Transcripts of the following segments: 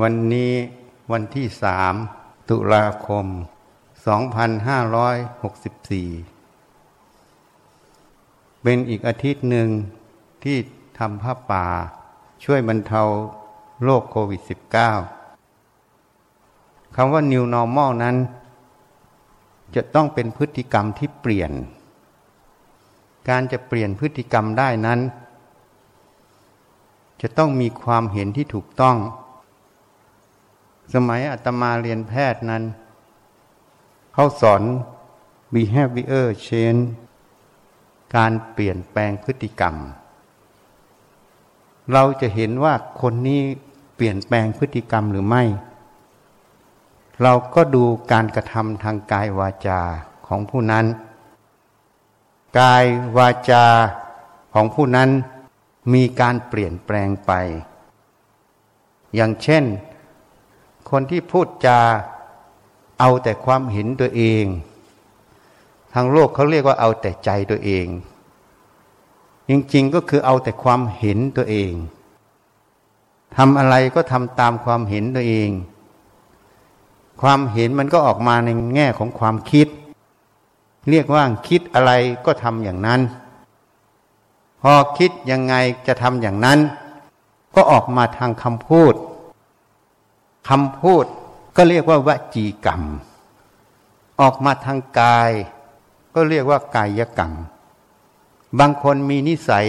วันนี้วันที่สามตุลาคม 2564 เป็นอีกอาทิตย์หนึ่งที่ทำผ้าป่า ช่วยบรรเทาโรคโควิด -19 คำว่า New Normal นั้น จะต้องเป็นพฤติกรรมที่เปลี่ยน การจะเปลี่ยนพฤติกรรมได้นั้น จะต้องมีความเห็นที่ถูกต้อง สมัยอาตมาเรียนแพทย์นั้น เขาสอน behavior change การเปลี่ยนแปลงพฤติกรรม เราจะเห็นว่าคนนี้เปลี่ยนแปลงพฤติกรรมหรือไม่ เราก็ดูการกระทำทางกายวาจาของผู้นั้น กายวาจาของผู้นั้นมีการเปลี่ยนแปลงไป อย่างเช่น คนที่พูดจาเอาแต่ความเห็นตัวเอง ทางโลกเขาเรียกว่าเอาแต่ใจตัวเอง จริงๆก็คือเอาแต่ความเห็นตัวเองทำอะไรก็ทำตามความเห็นตัวเอง ความเห็นมันก็ออกมาในแง่ของความคิด เรียกว่าคิดอะไรก็ทำอย่างนั้น พอคิดยังไงจะทำอย่างนั้น ก็ออกมาทางคำพูด คำพูดก็เรียกว่าวจีกรรม ออกมาทางกาย ก็เรียกว่ากายกรรม บางคนมีนิสัย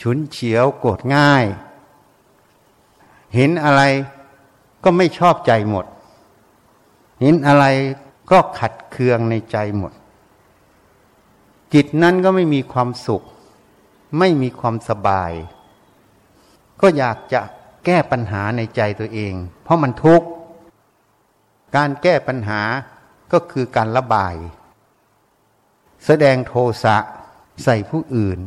ฉุนเฉียวโกรธง่าย เห็นอะไรก็ไม่ชอบใจหมด เห็นอะไรก็ขัดเคืองในใจหมด จิตนั้นก็ไม่มีความสุข ไม่มีความสบาย ก็อยากจะ แก้ปัญหาในใจตัวเอง เพราะมันทุกข์ การแก้ปัญหาก็คือการระบาย แสดงโทสะใส่ผู้อื่น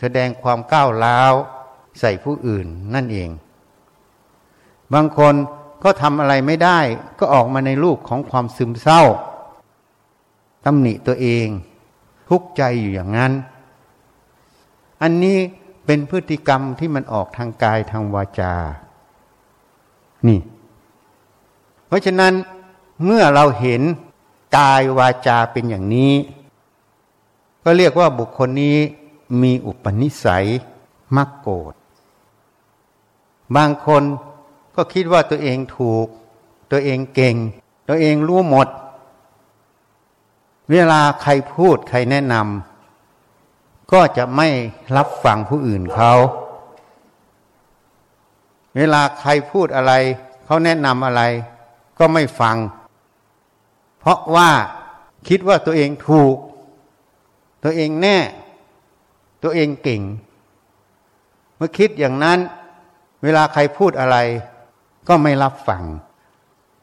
แสดงความก้าวร้าวใส่ผู้อื่นนั่นเอง บางคนก็ทำอะไรไม่ได้ ก็ออกมาในรูปของความซึมเศร้าตำหนิตัวเอง ทุกข์ใจอยู่อย่างนั้น อันนี้ เป็นพฤติกรรมที่มันออกทางกายทางวาจา นี่ เพราะฉะนั้นเมื่อเราเห็นกายวาจาเป็นอย่างนี้ ก็เรียกว่าบุคคลนี้มีอุปนิสัยมักโกรธบางคนก็คิดว่าตัวเองถูก ตัวเองเก่ง ตัวเองรู้หมด เวลาใครพูดใครแนะนำ ก็จะไม่รับฟังผู้อื่นเขา เวลาใครพูดอะไร เขาแนะนำอะไร ก็ไม่ฟัง เพราะว่าคิดว่าตัวเองถูก ตัวเองแน่ ตัวเองเก่ง เมื่อคิดอย่างนั้น เวลาใครพูดอะไร ก็ไม่รับฟัง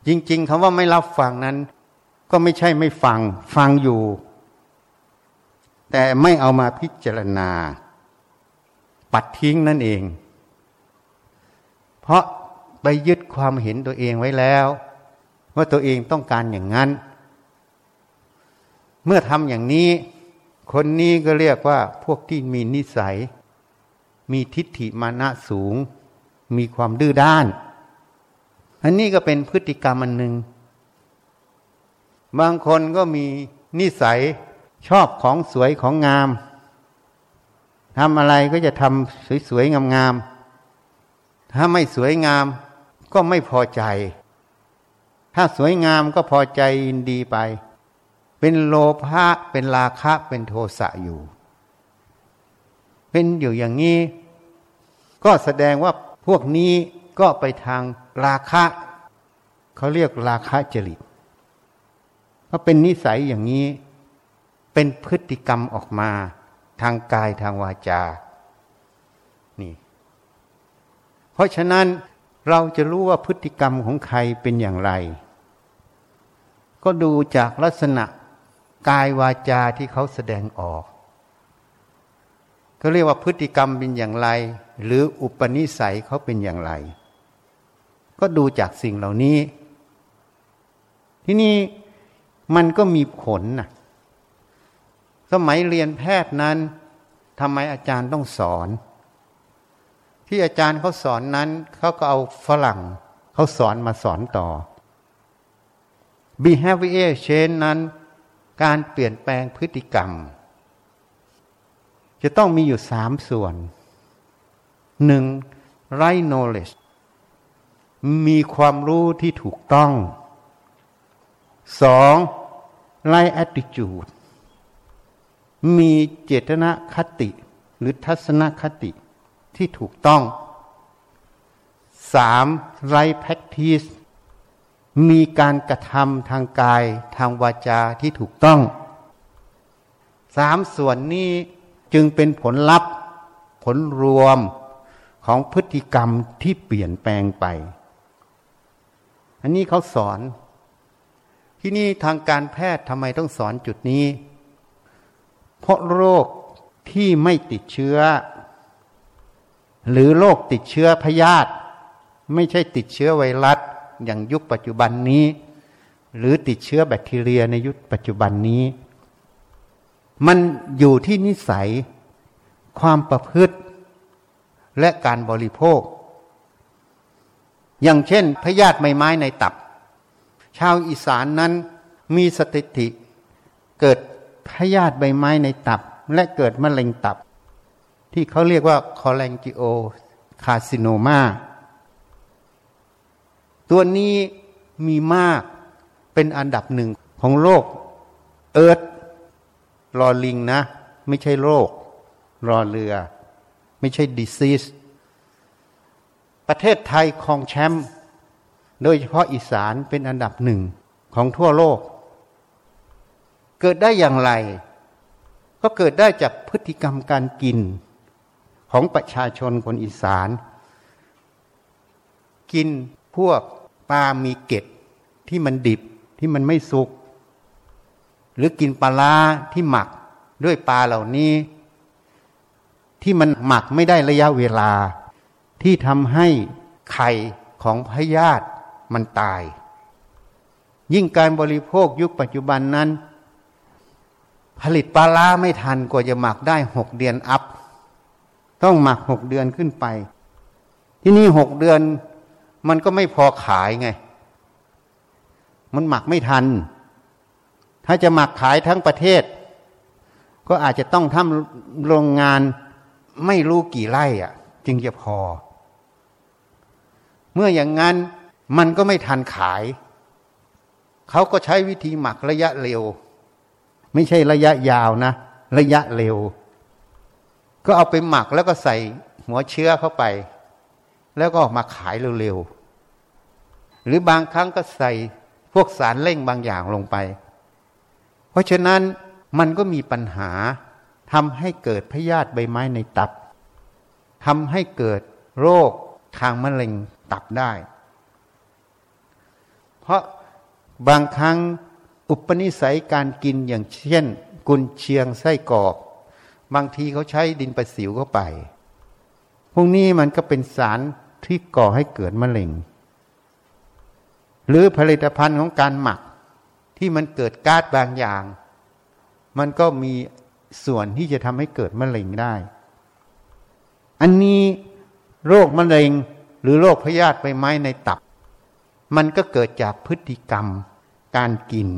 จริง ๆคำว่าไม่รับฟังนั้น ก็ไม่ใช่ไม่ฟัง ฟังอยู่ แต่ไม่เอามาพิจารณา ปัดทิ้งนั่นเอง เพราะไปยึดความเห็นตัวเองไว้แล้ว ว่าตัวเองต้องการอย่างนั้น เมื่อทำอย่างนี้ คนนี้ก็เรียกว่าพวกที่มีนิสัย มีทิฏฐิมานะสูง มีความดื้อด้าน อันนี้ก็เป็นพฤติกรรมอันหนึ่งบางคนก็มีนิสัย ชอบของสวยของงามทำอะไรก็จะทำสวยๆงามๆถ้าไม่สวยงามก็ไม่พอใจ ถ้าสวยงามก็พอใจยินดีไป เป็นโลภะเป็นราคะเป็นโทสะอยู่ เป็นอยู่อย่างนี้ ก็แสดงว่าพวกนี้ก็ไปทางราคะเขาเรียกราคะจริตก็เป็นนิสัยอย่างนี้ เป็นพฤติกรรมออกมาทางกายทางวาจา นี่ เพราะฉะนั้นเราจะรู้ว่าพฤติกรรมของใครเป็นอย่างไร ก็ดูจากลักษณะกายวาจาที่เขาแสดงออกเขาเรียกว่าพฤติกรรมเป็นอย่างไร หรืออุปนิสัยเขาเป็นอย่างไร ก็ดูจากสิ่งเหล่านี้ ที่นี่มันก็มีผลนะ สมัยเรียนแพทย์นั้นทำไมอาจารย์ต้องสอน ที่อาจารย์เขาสอนนั้นเขาก็เอาฝรั่งเขาสอนมาสอนต่อ behavior change นั้นการเปลี่ยนแปลงพฤติกรรม จะต้องมีอยู่สามส่วนหนึ่ง right knowledge มีความรู้ที่ถูกต้องสอง right attitude มีเจตนาคติหรือทัศนคติที่ถูกต้องสามไรแพ็กทีสมีการกระทำทางกายทางวาจาที่ถูกต้องสามส่วนนี้จึงเป็นผลลัพธ์ผลรวมของพฤติกรรมที่เปลี่ยนแปลงไป อันนี้เขาสอน ที่นี่ทางการแพทย์ทำไมต้องสอนจุดนี้ เพราะโรคที่ไม่ติดเชื้อ หรือโรคติดเชื้อพยาธิไม่ใช่ติดเชื้อไวรัสอย่างยุคปัจจุบันนี้ หรือติดเชื้อแบคทีเรียในยุคปัจจุบันนี้ มันอยู่ที่นิสัย ความประพฤติ และการบริโภค อย่างเช่นพยาธิใบไม้ในตับ ชาวอีสานนั้นมีสถิติเกิด พยาธิใบไม้ในตับ และเกิดมะเร็งตับ ที่เขาเรียกว่าคอแลงจิโอคาซิโนมาตัวนี้มีมากเป็นอันดับหนึ่งของโลกเอิร์ธรอลิงนะ ไม่ใช่โรค รอเรือ ไม่ใช่ดิซีสประเทศไทยครองแชมป์โดยเฉพาะอีสานเป็นอันดับหนึ่งของทั่วโลก เกิดได้อย่างไร ก็เกิดได้จากพฤติกรรมการกินของประชาชนคนอีสาน กินพวกปลามีเกล็ดที่มันดิบที่มันไม่สุก หรือกินปลาที่หมักด้วยปลาเหล่านี้ ที่มันหมักไม่ได้ระยะเวลา ที่ทำให้ไข่ของพยาธิมันตาย ยิ่งการบริโภคยุคปัจจุบันนั้น ผลิตปลาล่าไม่ทันกว่าจะหมักได้หกเดือนอัพ ต้องหมักหกเดือนขึ้นไป ที่นี่หกเดือน มันก็ไม่พอขายไง มันหมักไม่ทัน ถ้าจะหมักขายทั้งประเทศ ก็อาจจะต้องทำโรงงานไม่รู้กี่ไร่อะ จึงจะพอ เมื่ออย่างนั้นมันก็ไม่ทันขาย เขาก็ใช้วิธีหมักระยะเร็ว ไม่ใช่ระยะยาวนะ ระยะเร็ว ก็เอาไปหมักแล้วก็ใส่หัวเชื้อเข้าไป แล้วก็ออกมาขายเร็วๆ หรือบางครั้งก็ใส่พวกสารเร่งบางอย่างลงไป เพราะฉะนั้นมันก็มีปัญหาทำให้เกิดพยาธิใบไม้ในตับทำให้เกิดโรคทางมะเร็งตับได้ เพราะบางครั้ง อุปนิสัยการกินอย่างเช่น กุนเชียงไส้กรอก บางทีเขาใช้ดินประสิวเข้าไป พวกนี้มันก็เป็นสารที่ก่อให้เกิดมะเร็ง หรือผลิตภัณฑ์ของการหมักที่มันเกิดก๊าซบางอย่าง มันก็มีส่วนที่จะทำให้เกิดมะเร็งได้ อันนี้โรคมะเร็งหรือโรคพยาธิใบไม้ในตับ มันก็เกิดจากพฤติกรรมการกิน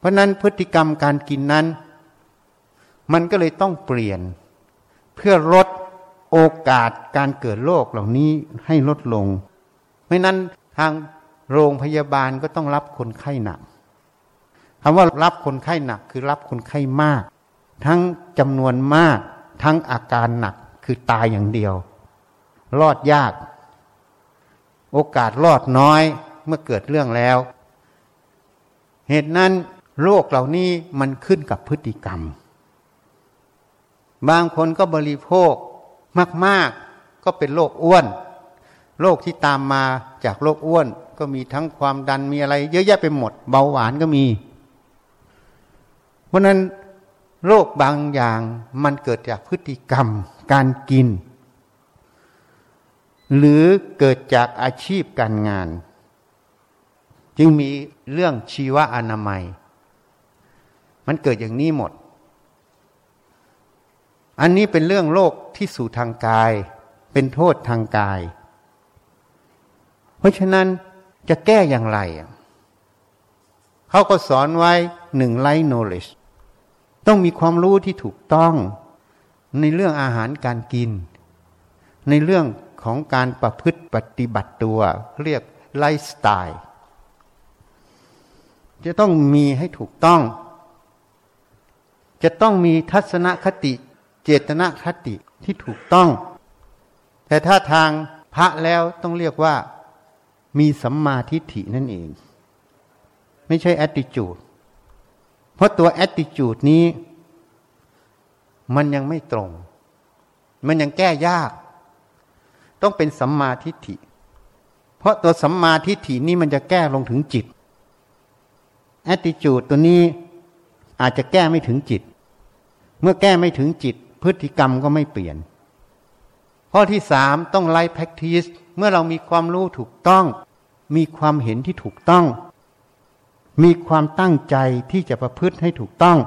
เพราะนั้นพฤติกรรมการกินนั้น มันก็เลยต้องเปลี่ยน เพื่อลดโอกาสการเกิดโรคเหล่านี้ให้ลดลง ไม่นั้นทางโรงพยาบาลก็ต้องรับคนไข้หนักคำว่ารับคนไข้หนักคือรับคนไข้มาก ทั้งจำนวนมาก ทั้งอาการหนักคือตายอย่างเดียว รอดยาก โอกาสรอดน้อยเมื่อเกิดเรื่องแล้ว เหตุนั้น โรคเหล่านี้มันขึ้นกับพฤติกรรม บางคนก็บริโภคมาก ๆ ก็เป็นโรคอ้วน โรคที่ตามมาจากโรคอ้วน ก็มีทั้งความดันมีอะไร เยอะแยะไปหมด เบาหวานก็มี เพราะนั้นโรคบางอย่างมันเกิดจากพฤติกรรม การกิน หรือเกิดจากอาชีพการงาน จึงมีเรื่องชีวอนามัย มันเกิดอย่างนี้หมด อันนี้เป็นเรื่องโรคที่สู่ทางกาย เป็นโทษทางกาย เพราะฉะนั้นจะแก้อย่างไร เขาก็สอนไว้หนึ่งไลท์โนเล g ต้องมีความรู้ที่ถูกต้อง ในเรื่องอาหารการกิน ในเรื่องของการประพฤติปฏิบัติตัว เรียกไลฟ์สไตล์จะต้องมีให้ถูกต้อง จะต้องมีทัศนคติ เจตนาคติที่ถูกต้อง แต่ถ้าทางพระแล้วต้องเรียกว่ามีสัมมาทิฏฐินั่นเอง ไม่ใช่ attitude เพราะตัว attitude นี้ มันยังไม่ตรง มันยังแก้ยาก ต้องเป็นสัมมาทิฏฐิ เพราะตัวสัมมาทิฏฐินี้มันจะแก้ลงถึงจิต attitude ตัวนี้อาจจะแก้ไม่ถึงจิต เมื่อแก้ไม่ถึงจิตพฤติกรรมก็ไม่เปลี่ยน ข้อที่สามต้องไล่ practice เมื่อเรามีความรู้ถูกต้อง มีความเห็นที่ถูกต้อง มีความตั้งใจที่จะประพฤติให้ถูกต้อง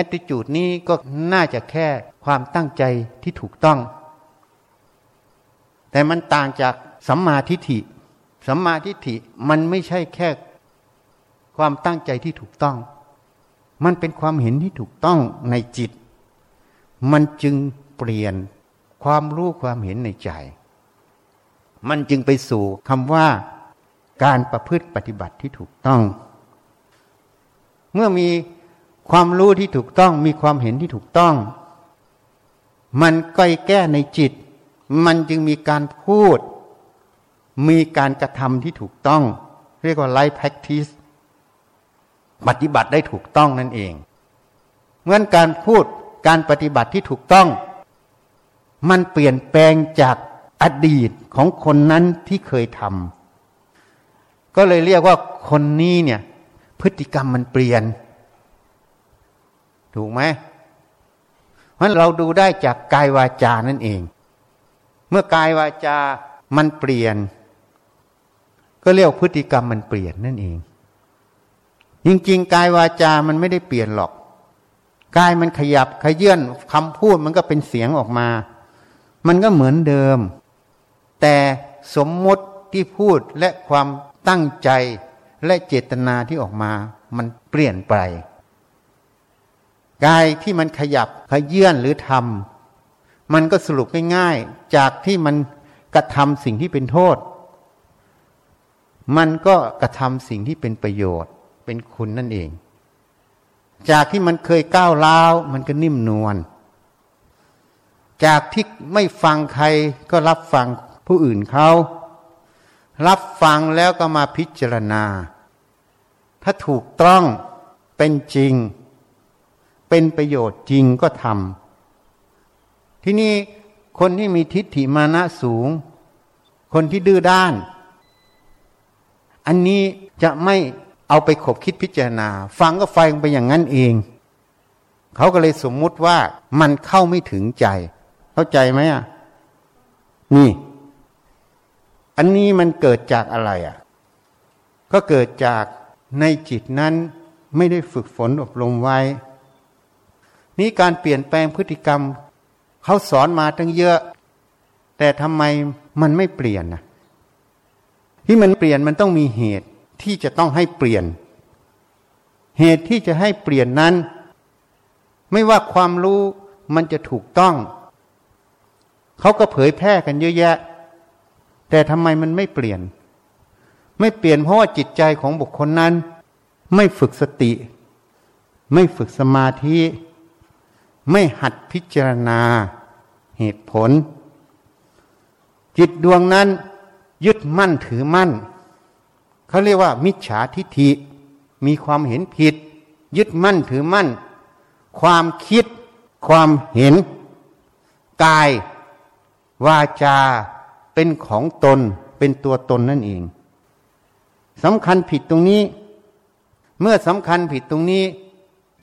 attitude นี้ก็น่าจะแค่ความตั้งใจที่ถูกต้อง แต่มันต่างจากสัมมาทิฏฐิ สัมมาทิฏฐิมันไม่ใช่แค่ความตั้งใจที่ถูกต้อง มันเป็นความเห็นที่ถูกต้องในจิต มันจึงเปลี่ยนความรู้ความเห็นในใจ มันจึงไปสู่คำว่าการประพฤติปฏิบัติที่ถูกต้อง เมื่อมีความรู้ที่ถูกต้อง มีความเห็นที่ถูกต้อง มันก็แก้ในจิต มันจึงมีการพูด มีการกระทำที่ถูกต้อง เรียกว่า life practice ปฏิบัติได้ถูกต้องนั่นเองเมื่อการพูดการปฏิบัติที่ถูกต้อง มันเปลี่ยนแปลงจากอดีตของคนนั้นที่เคยทำก็เลยเรียกว่าคนนี้เนี่ย พฤติกรรมมันเปลี่ยน ถูกไหมเพราะเราดูได้จากกายวาจานั่นเอง เมื่อกายวาจามันเปลี่ยน ก็เรียกพฤติกรรมมันเปลี่ยนนั่นเอง จริงๆกายวาจามันไม่ได้เปลี่ยนหรอกกายมันขยับขยื่นคำพูดมันก็เป็นเสียงออกมา มันก็เหมือนเดิม แต่สมมติที่พูดและความตั้งใจและเจตนาที่ออกมา มันเปลี่ยนไปกายที่มันขยับขยื่นหรือทำมันก็สรุปง่ายๆ จากที่มันกระทำสิ่งที่เป็นโทษ มันก็กระทำสิ่งที่เป็นประโยชน์ เป็นคุณนั่นเอง จากที่มันเคยก้าวล้าวมันก็นิ่มนวลจากที่ไม่ฟังใครก็รับฟังผู้อื่นเขารับฟังแล้วก็มาพิจารณา ถ้าถูกต้องเป็นจริง เป็นประโยชน์จริงก็ทำที่นี่คนที่มีทิฏฐิมานะสูง คนที่ดื้อด้าน อันนี้จะไม่ เอาไปขบคิดพิจารณา ฟังก็ไฟไปอย่างนั้นเอง เขาก็เลยสมมุติว่ามันเข้าไม่ถึงใจ เข้าใจไหมอะนี่ อันนี้มันเกิดจากอะไรอะ ก็เกิดจากในจิตนั้นไม่ได้ฝึกฝนอบรมไว้ นี่การเปลี่ยนแปลงพฤติกรรม เขาสอนมาตั้งเยอะ แต่ทำไมมันไม่เปลี่ยนนะที่มันเปลี่ยนมันต้องมีเหตุ ที่จะต้องให้เปลี่ยน เหตุที่จะให้เปลี่ยนนั้น ไม่ว่าความรู้มันจะถูกต้อง เขาก็เผยแพร่กันเยอะแยะ แต่ทำไมมันไม่เปลี่ยน ไม่เปลี่ยนเพราะว่าจิตใจของบุคคลนั้น ไม่ฝึกสติ ไม่ฝึกสมาธิ ไม่หัดพิจารณา เหตุผล จิตดวงนั้น ยึดมั่นถือมั่น เขาเรียกว่า มิจฉาทิฏฐิ มีความเห็นผิด ยึดมั่นถือมั่น ความคิด ความเห็น กาย วาจา เป็นของตน เป็นตัวตนนั่นเองสำคัญผิดตรงนี้ เมื่อสำคัญผิดตรงนี้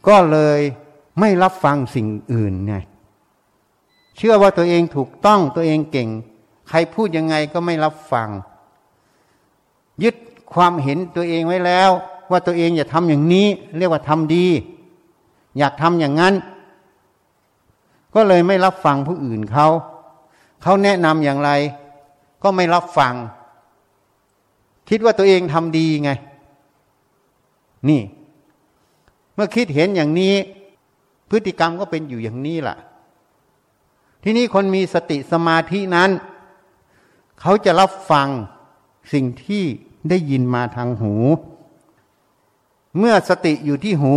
ก็เลยไม่รับฟังสิ่งอื่นไงเชื่อว่าตัวเองถูกต้องตัวเองเก่ง ใครพูดยังไงก็ไม่รับฟัง ยึด ความเห็นตัวเองไว้แล้ว ว่าตัวเองอย่าทำอย่างนี้ เรียกว่าทำดี อยากทำอย่างนั้น ก็เลยไม่รับฟังผู้อื่นเขา เขาแนะนำอย่างไร ก็ไม่รับฟัง คิดว่าตัวเองทำดีไง นี่ เมื่อคิดเห็นอย่างนี้ พฤติกรรมก็เป็นอยู่อย่างนี้แหละที่นี่คนมีสติสมาธินั้น เขาจะรับฟังสิ่งที่ ได้ยินมาทางหู เมื่อสติอยู่ที่หู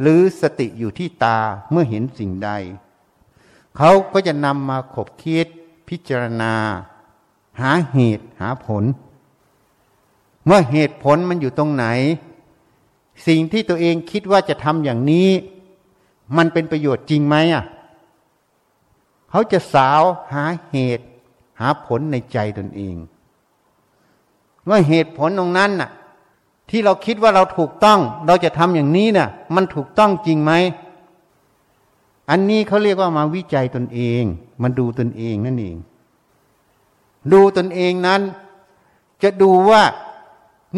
หรือสติอยู่ที่ตาเมื่อเห็นสิ่งใด เขาก็จะนำมาขบคิด พิจารณา หาเหตุหาผล เมื่อเหตุผลมันอยู่ตรงไหน สิ่งที่ตัวเองคิดว่าจะทำอย่างนี้ มันเป็นประโยชน์จริงไหมอะเขาจะสาวหาเหตุ หาผลในใจตนเอง ว่าเหตุผลตรงนั้นน่ะ ที่เราคิดว่าเราถูกต้อง เราจะทำอย่างนี้น่ะ มันถูกต้องจริงไหมอันนี้เขาเรียกว่ามาวิจัยตนเองมาดูตนเองนั่นเอง ดูตนเองนั้น จะดูว่า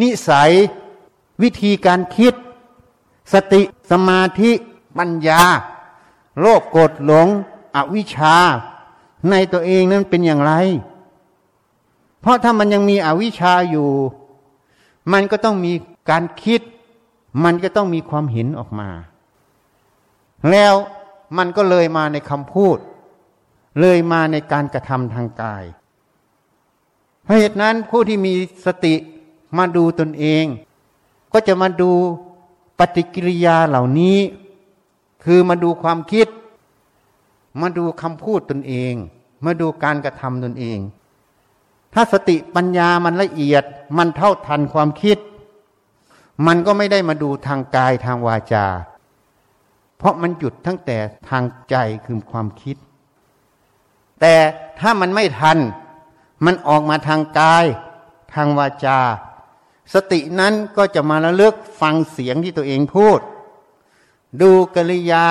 นิสัยวิธีการคิด สติสมาธิปัญญา โลภโกรธหลง อวิชชา ในตัวเองนั้นเป็นอย่างไร เพราะถ้ามันยังมีอวิชชาอยู่ มันก็ต้องมีการคิด มันก็ต้องมีความเห็นออกมา แล้วมันก็เลยมาในคำพูด เลยมาในการกระทำทางกายเพราะเหตุนั้นผู้ที่มีสติมาดูตนเอง ก็จะมาดูปฏิกิริยาเหล่านี้ คือมาดูความคิด มาดูคำพูดตนเอง มาดูการกระทำตนเอง ถ้าสติปัญญามันละเอียด มันเท่าทันความคิด มันก็ไม่ได้มาดูทางกายทางวาจา เพราะมันหยุดตั้งแต่ทางใจคือความคิด แต่ถ้ามันไม่ทัน มันออกมาทางกาย ทางวาจา สตินั้นก็จะมาระลึกฟังเสียงที่ตัวเองพูด ดูกริยา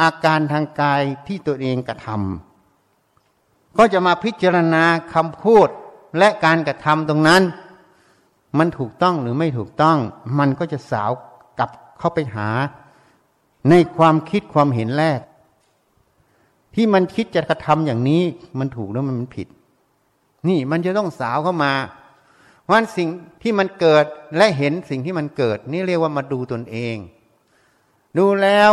อาการทางกายที่ตัวเองกระทำก็จะมาพิจารณาคำพูด และการกระทำตรงนั้น มันถูกต้องหรือไม่ถูกต้อง มันก็จะสาวกลับเข้าไปหา ในความคิดความเห็นแรก ที่มันคิดจะกระทำอย่างนี้ มันถูกแล้วมันผิด นี่มันจะต้องสาวเข้ามาวันสิ่งที่มันเกิดและเห็นสิ่งที่มันเกิด นี่เรียกว่ามาดูตนเอง ดูแล้ว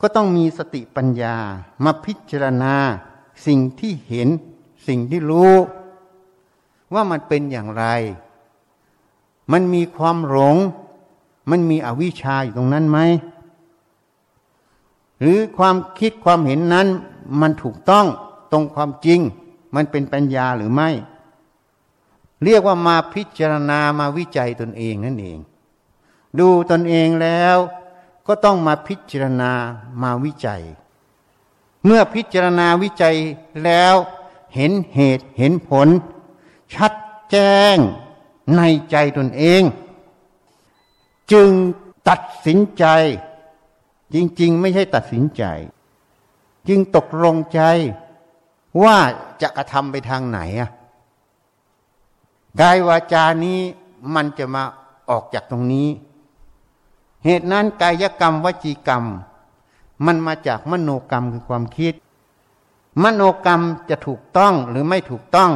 ก็ต้องมีสติปัญญามาพิจารณา สิ่งที่เห็นสิ่งที่รู้ ว่ามันเป็นอย่างไร มันมีความหลง มันมีอวิชชาอยู่ตรงนั้นไหม หรือความคิดความเห็นนั้นมันถูกต้องตรงความจริง มันเป็นปัญญาหรือไม่ เรียกว่ามาพิจารณามาวิจัยตนเองนั่นเอง ดูตนเองแล้วก็ต้องมาพิจารณามาวิจัย เมื่อพิจารณาวิจัยแล้วเห็นเหตุเห็นผล ชัดแจ้งในใจตนเอง จึงตัดสินใจ จริง ๆ ไม่ใช่ตัดสินใจ จึงตกลงใจว่าจะกระทำไปทางไหนอะกายวาจานี้มันจะมาออกจากตรงนี้ เหตุนั้นกายกรรมวจีกรรม มันมาจากมโนกรรมคือความคิด มโนกรรมจะถูกต้องหรือไม่ถูกต้อง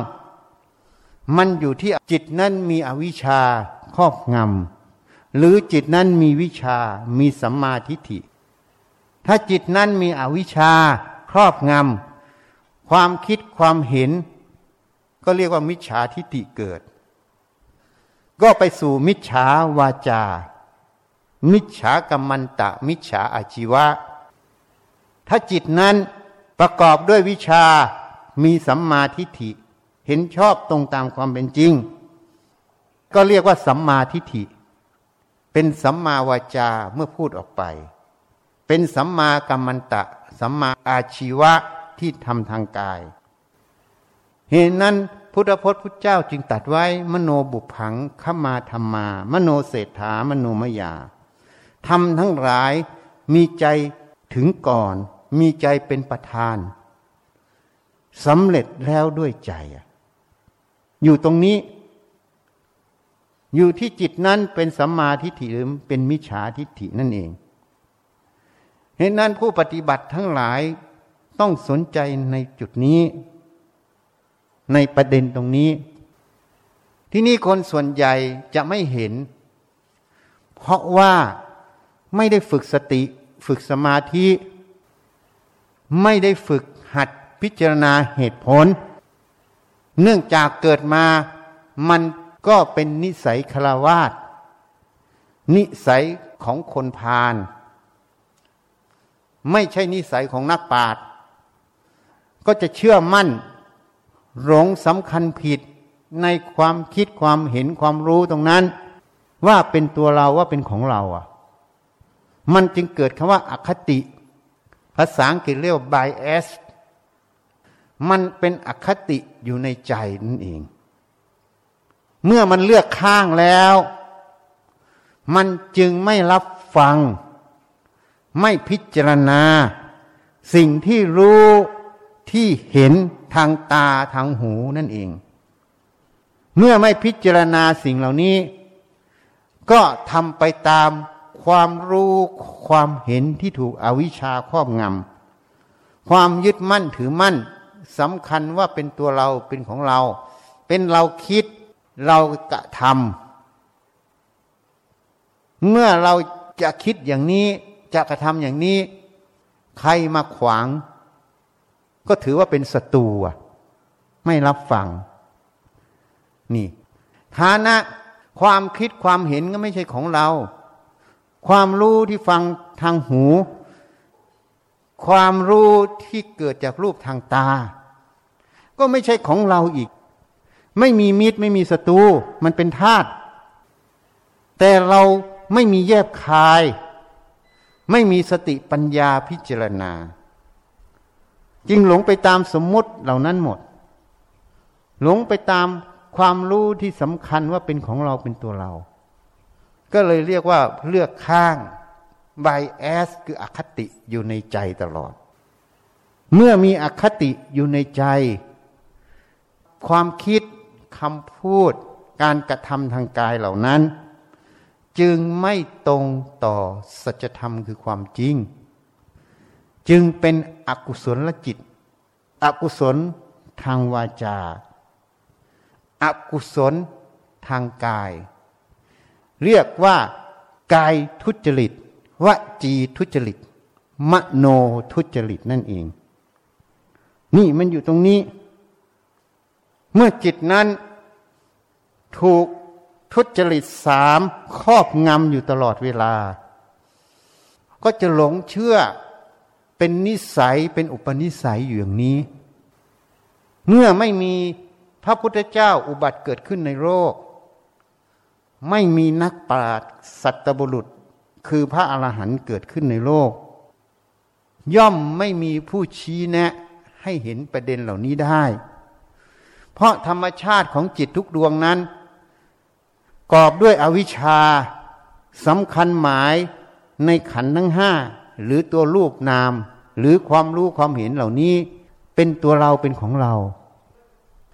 มันอยู่ที่จิตนั้นมีอวิชชาครอบงำหรือจิตนั้นมีวิชา มีสัมมาทิฏฐิ ถ้าจิตนั้นมีอวิชชาครอบงำความคิดความเห็น ก็เรียกว่ามิจฉาทิฏฐิเกิด ก็ไปสู่มิจฉาวาจา มิจฉากรรมันตะ มิจฉาอาชีวะ ถ้าจิตนั้นประกอบด้วยวิชามีสัมมาทิฏฐิ เห็นชอบตรงตามความเป็นจริง ก็เรียกว่าสัมมาทิฏฐิ เป็นสัมมาวาจาเมื่อพูดออกไป เป็นสัมมากรรมันตะ สัมมาอาชีวะที่ทำทางกาย เหตุนั้นพุทธพจน์พุทธเจ้าจึงตัดไว้ มโนบุพังขมาธรรมา มโนเศรษฐามโนมยาทำทั้งหลายมีใจถึงก่อน มีใจเป็นประธานสำเร็จแล้วด้วยใจ อยู่ตรงนี้ อยู่ที่จิตนั้นเป็นสัมมาทิฏฐิหรือเป็นมิจฉาทิฏฐินั่นเองเหตุนั้นผู้ปฏิบัติทั้งหลายต้องสนใจในจุดนี้ ในประเด็นตรงนี้ ที่นี่คนส่วนใหญ่จะไม่เห็น เพราะว่าไม่ได้ฝึกสติ ฝึกสมาธิ ไม่ได้ฝึกหัดพิจารณาเหตุผล เนื่องจากเกิดมา มันก็เป็นนิสัยคารวาสนิสัยของคนพาลไม่ใช่นิสัยของนักปราชญ์ก็จะเชื่อมั่นหลงสำคัญผิดในความคิดความเห็นความรู้ตรงนั้น ว่าเป็นตัวเราว่าเป็นของเราอะ มันจึงเกิดคำว่าอคติ ภาษาอังกฤษเรียกว่า bias มันเป็นอคติอยู่ในใจนั่นเอง เมื่อมันเลือกข้างแล้ว มันจึงไม่รับฟัง ไม่พิจารณา สิ่งที่รู้ที่เห็นทางตาทางหูนั่นเอง เมื่อไม่พิจารณาสิ่งเหล่านี้ ก็ทำไปตามความรู้ความเห็นที่ถูกอวิชชาครอบงำความยึดมั่นถือมั่น สำคัญว่าเป็นตัวเราเป็นของเรา เป็นเราคิดเรากระทำเมื่อเราจะคิดอย่างนี้จะกระทำอย่างนี้ ใครมาขวาง ก็ถือว่าเป็นศัตรูไม่รับฟัง นี่ ฐานะความคิดความเห็นก็ไม่ใช่ของเรา ความรู้ที่ฟังทางหู ความรู้ที่เกิดจากรูปทางตา ก็ไม่ใช่ของเราอีก ไม่มีมิตรไม่มีศัตรูมันเป็นธาตุแต่เราไม่มีแยบคาย ไม่มีสติปัญญาพิจารณา จึงหลงไปตามสมมติเหล่านั้นหมด หลงไปตามความรู้ที่สำคัญว่าเป็นของเราเป็นตัวเรา ก็เลยเรียกว่าเลือกข้างไบแอสคืออคติอยู่ในใจตลอด เมื่อมีอคติอยู่ในใจ ความคิดคำพูดการกระทำทางกายเหล่านั้น จึงไม่ตรงต่อสัจธรรมคือความจริง จึงเป็นอกุศลลจิต อกุศลทางวาจาอากุศลทางกาย เรียกว่ากายทุจริตวจีทุจริต มโนทุจริตนั่นเอง นี่มันอยู่ตรงนี้ เมื่อจิตนั้นถูกทุจริตสามครอบงำอยู่ตลอดเวลา ก็จะหลงเชื่อเป็นนิสัยเป็นอุปนิสัยอยู่อย่างนี้ เมื่อไม่มีพระพุทธเจ้าอุบัติเกิดขึ้นในโลก ไม่มีนักปราชญ์สัตบุรุษ คือพระอรหันต์เกิดขึ้นในโลก ย่อมไม่มีผู้ชี้แนะให้เห็นประเด็นเหล่านี้ได้ เพราะธรรมชาติของจิตทุกดวงนั้น กอบด้วยอวิชชาสำคัญหมายในขันทั้งห้าหรือตัวรูปนาม หรือความรู้ความเห็นเหล่านี้ เป็นตัวเราเป็นของเรา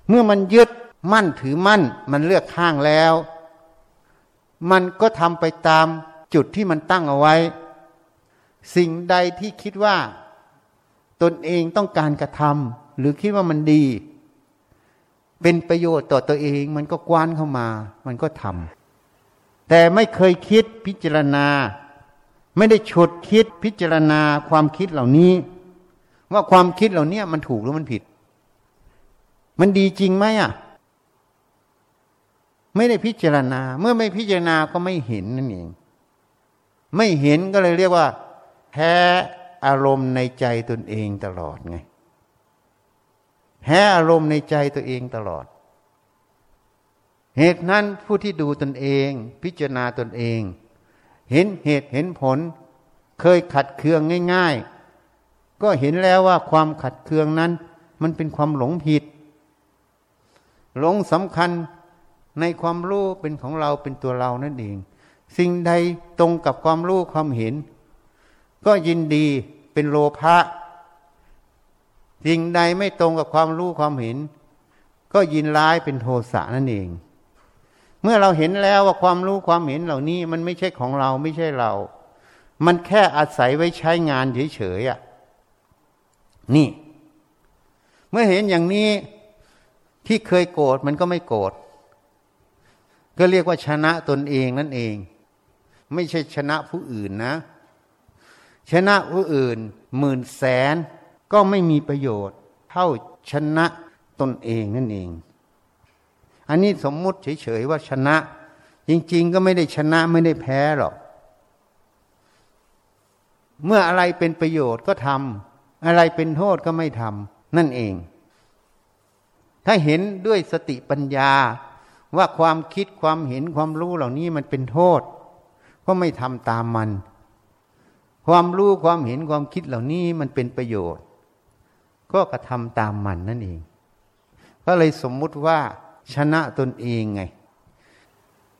เมื่อมันยึดมั่นถือมั่น มันเลือกข้างแล้ว มันก็ทำไปตามจุดที่มันตั้งเอาไว้ สิ่งใดที่คิดว่า ตนเองต้องการกระทำหรือคิดว่ามันดี เป็นประโยชน์ต่อตัวเอง มันก็กว้านเข้ามา มันก็ทำแต่ไม่เคยคิดพิจารณา ไม่ได้ฉุดคิดพิจารณาความคิดเหล่านี้ ว่าความคิดเหล่านี้มันถูกหรือมันผิด มันดีจริงไหมอะ ไม่ได้พิจารณา เมื่อไม่พิจารณาก็ไม่เห็นนั่นเอง ไม่เห็นก็เลยเรียกว่าแพ้อารมณ์ในใจตนเองตลอดไง แพ้อารมณ์ในใจตัวเองตลอด เหตุนั้นผู้ที่ดูตนเอง พิจารณาตนเอง เห็นเหตุเห็นผล เคยขัดเคืองง่าย ๆ ก็เห็นแล้วว่าความขัดเคืองนั้น มันเป็นความหลงผิด หลงสำคัญในความรู้เป็นของเราเป็นตัวเรานั่นเอง สิ่งใดตรงกับความรู้ความเห็น ก็ยินดีเป็นโลภะ สิ่งใดไม่ตรงกับความรู้ความเห็น ก็ยินร้ายเป็นโทสะนั่นเอง เมื่อเราเห็นแล้วว่าความรู้ความเห็นเหล่านี้มันไม่ใช่ของเราไม่ใช่เรา มันแค่อาศัยไว้ใช้งานเฉยๆอะนี่ เมื่อเห็นอย่างนี้ที่เคยโกรธมันก็ไม่โกรธก็เรียกว่าชนะตนเองนั่นเอง ไม่ใช่ชนะผู้อื่นนะ ชนะผู้อื่นหมื่นแสน ก็ไม่มีประโยชน์ เท่าชนะตนเองนั่นเอง อันนี้สมมุติเฉยๆว่าชนะ จริง ๆ ก็ไม่ได้ชนะไม่ได้แพ้หรอก เมื่ออะไรเป็นประโยชน์ก็ทำอะไรเป็นโทษก็ไม่ทำนั่นเอง ถ้าเห็นด้วยสติปัญญาว่าความคิดความเห็นความรู้เหล่านี้มันเป็นโทษก็ไม่ทำตามมัน ความรู้ความเห็นความคิดเหล่านี้มันเป็นประโยชน์ ก็กระทำตามมันนั่นเอง ก็เลยสมมุติว่าชนะตนเองไง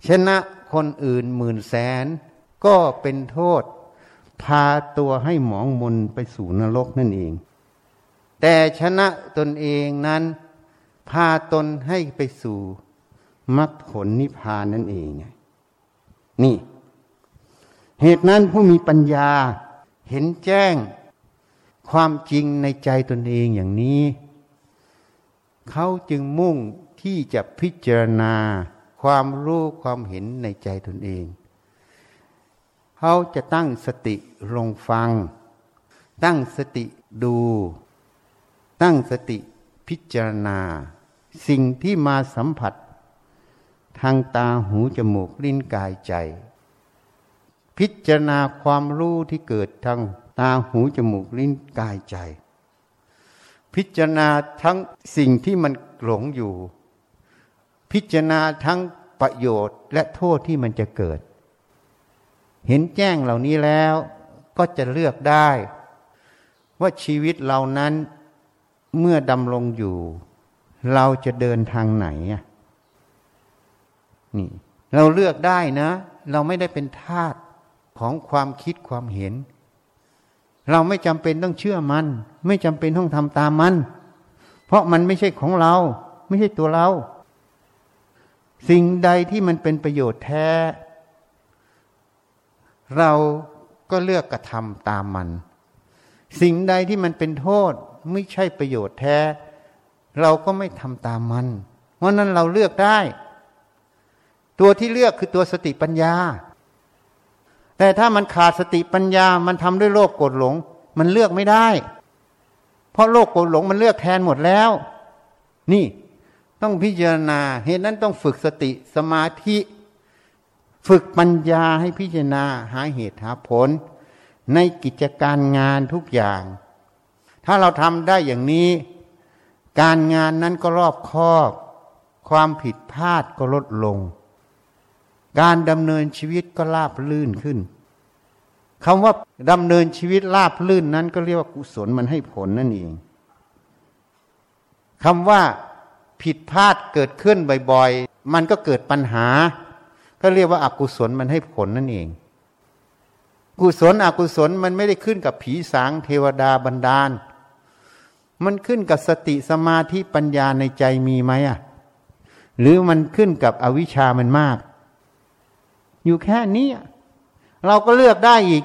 ชนะคนอื่นหมื่นแสน ก็เป็นโทษ พาตัวให้หมองมนไปสู่นรกนั่นเอง แต่ชนะตนเองนั้น พาตนให้ไปสู่มรรคผลนิพพานนั่นเองนี่ เหตุนั้นผู้มีปัญญาเห็นแจ้ง ความจริงในใจตนเองอย่างนี้ เขาจึงมุ่งที่จะพิจารณาความรู้ความเห็นในใจตนเอง เขาจะตั้งสติลงฟัง ตั้งสติดู ตั้งสติพิจารณา สิ่งที่มาสัมผัส ทางตาหูจมูกลิ้นกายใจ พิจารณาความรู้ที่เกิดทาง ตาหูจมูกลิ้นกายใจ พิจารณาทั้งสิ่งที่มันหลงอยู่ พิจารณาทั้งประโยชน์และโทษที่มันจะเกิด เห็นแจ้งเหล่านี้แล้วก็จะเลือกได้ ว่าชีวิตเรานั้นเมื่อดำรงอยู่ เราจะเดินทางไหนนี่ เราเลือกได้นะ เราไม่ได้เป็นทาสของความคิดความเห็น เราไม่จำเป็นต้องเชื่อมัน ไม่จำเป็นต้องทำตามมัน เพราะมันไม่ใช่ของเรา ไม่ใช่ตัวเรา สิ่งใดที่มันเป็นประโยชน์แท้ เราก็เลือกกระทำตามมัน สิ่งใดที่มันเป็นโทษไม่ใช่ประโยชน์แท้ เราก็ไม่ทำตามมัน เพราะนั้นเราเลือกได้ ตัวที่เลือกคือตัวสติปัญญา แต่ถ้ามันขาดสติปัญญา มันทำด้วยโลภโกรธหลง มันเลือกไม่ได้ เพราะโลภโกรธหลงมันเลือกแทนหมดแล้ว นี่ต้องพิจารณา เหตุนั้นต้องฝึกสติสมาธิ ฝึกปัญญาให้พิจารณา หาเหตุหาผล ในกิจการงานทุกอย่าง ถ้าเราทำได้อย่างนี้ การงานนั้นก็รอบคอบ ความผิดพลาดก็ลดลง การดำเนินชีวิตก็ราบลื่นขึ้นคำว่าดำเนินชีวิตราบลื่นนั้นก็เรียกว่ากุศลมันให้ผลนั่นเองคำว่าผิดพลาดเกิดขึ้นบ่อยๆ มันก็เกิดปัญหา ก็เรียกว่าอากุศลมันให้ผลนั่นเอง กุศลอกุศลมันไม่ได้ขึ้นกับผีสางเทวดาบันดาล มันขึ้นกับสติสมาธิปัญญาในใจมีไหมอะ หรือมันขึ้นกับอวิชามันมาก อยู่แค่นี้เราก็เลือกได้อีก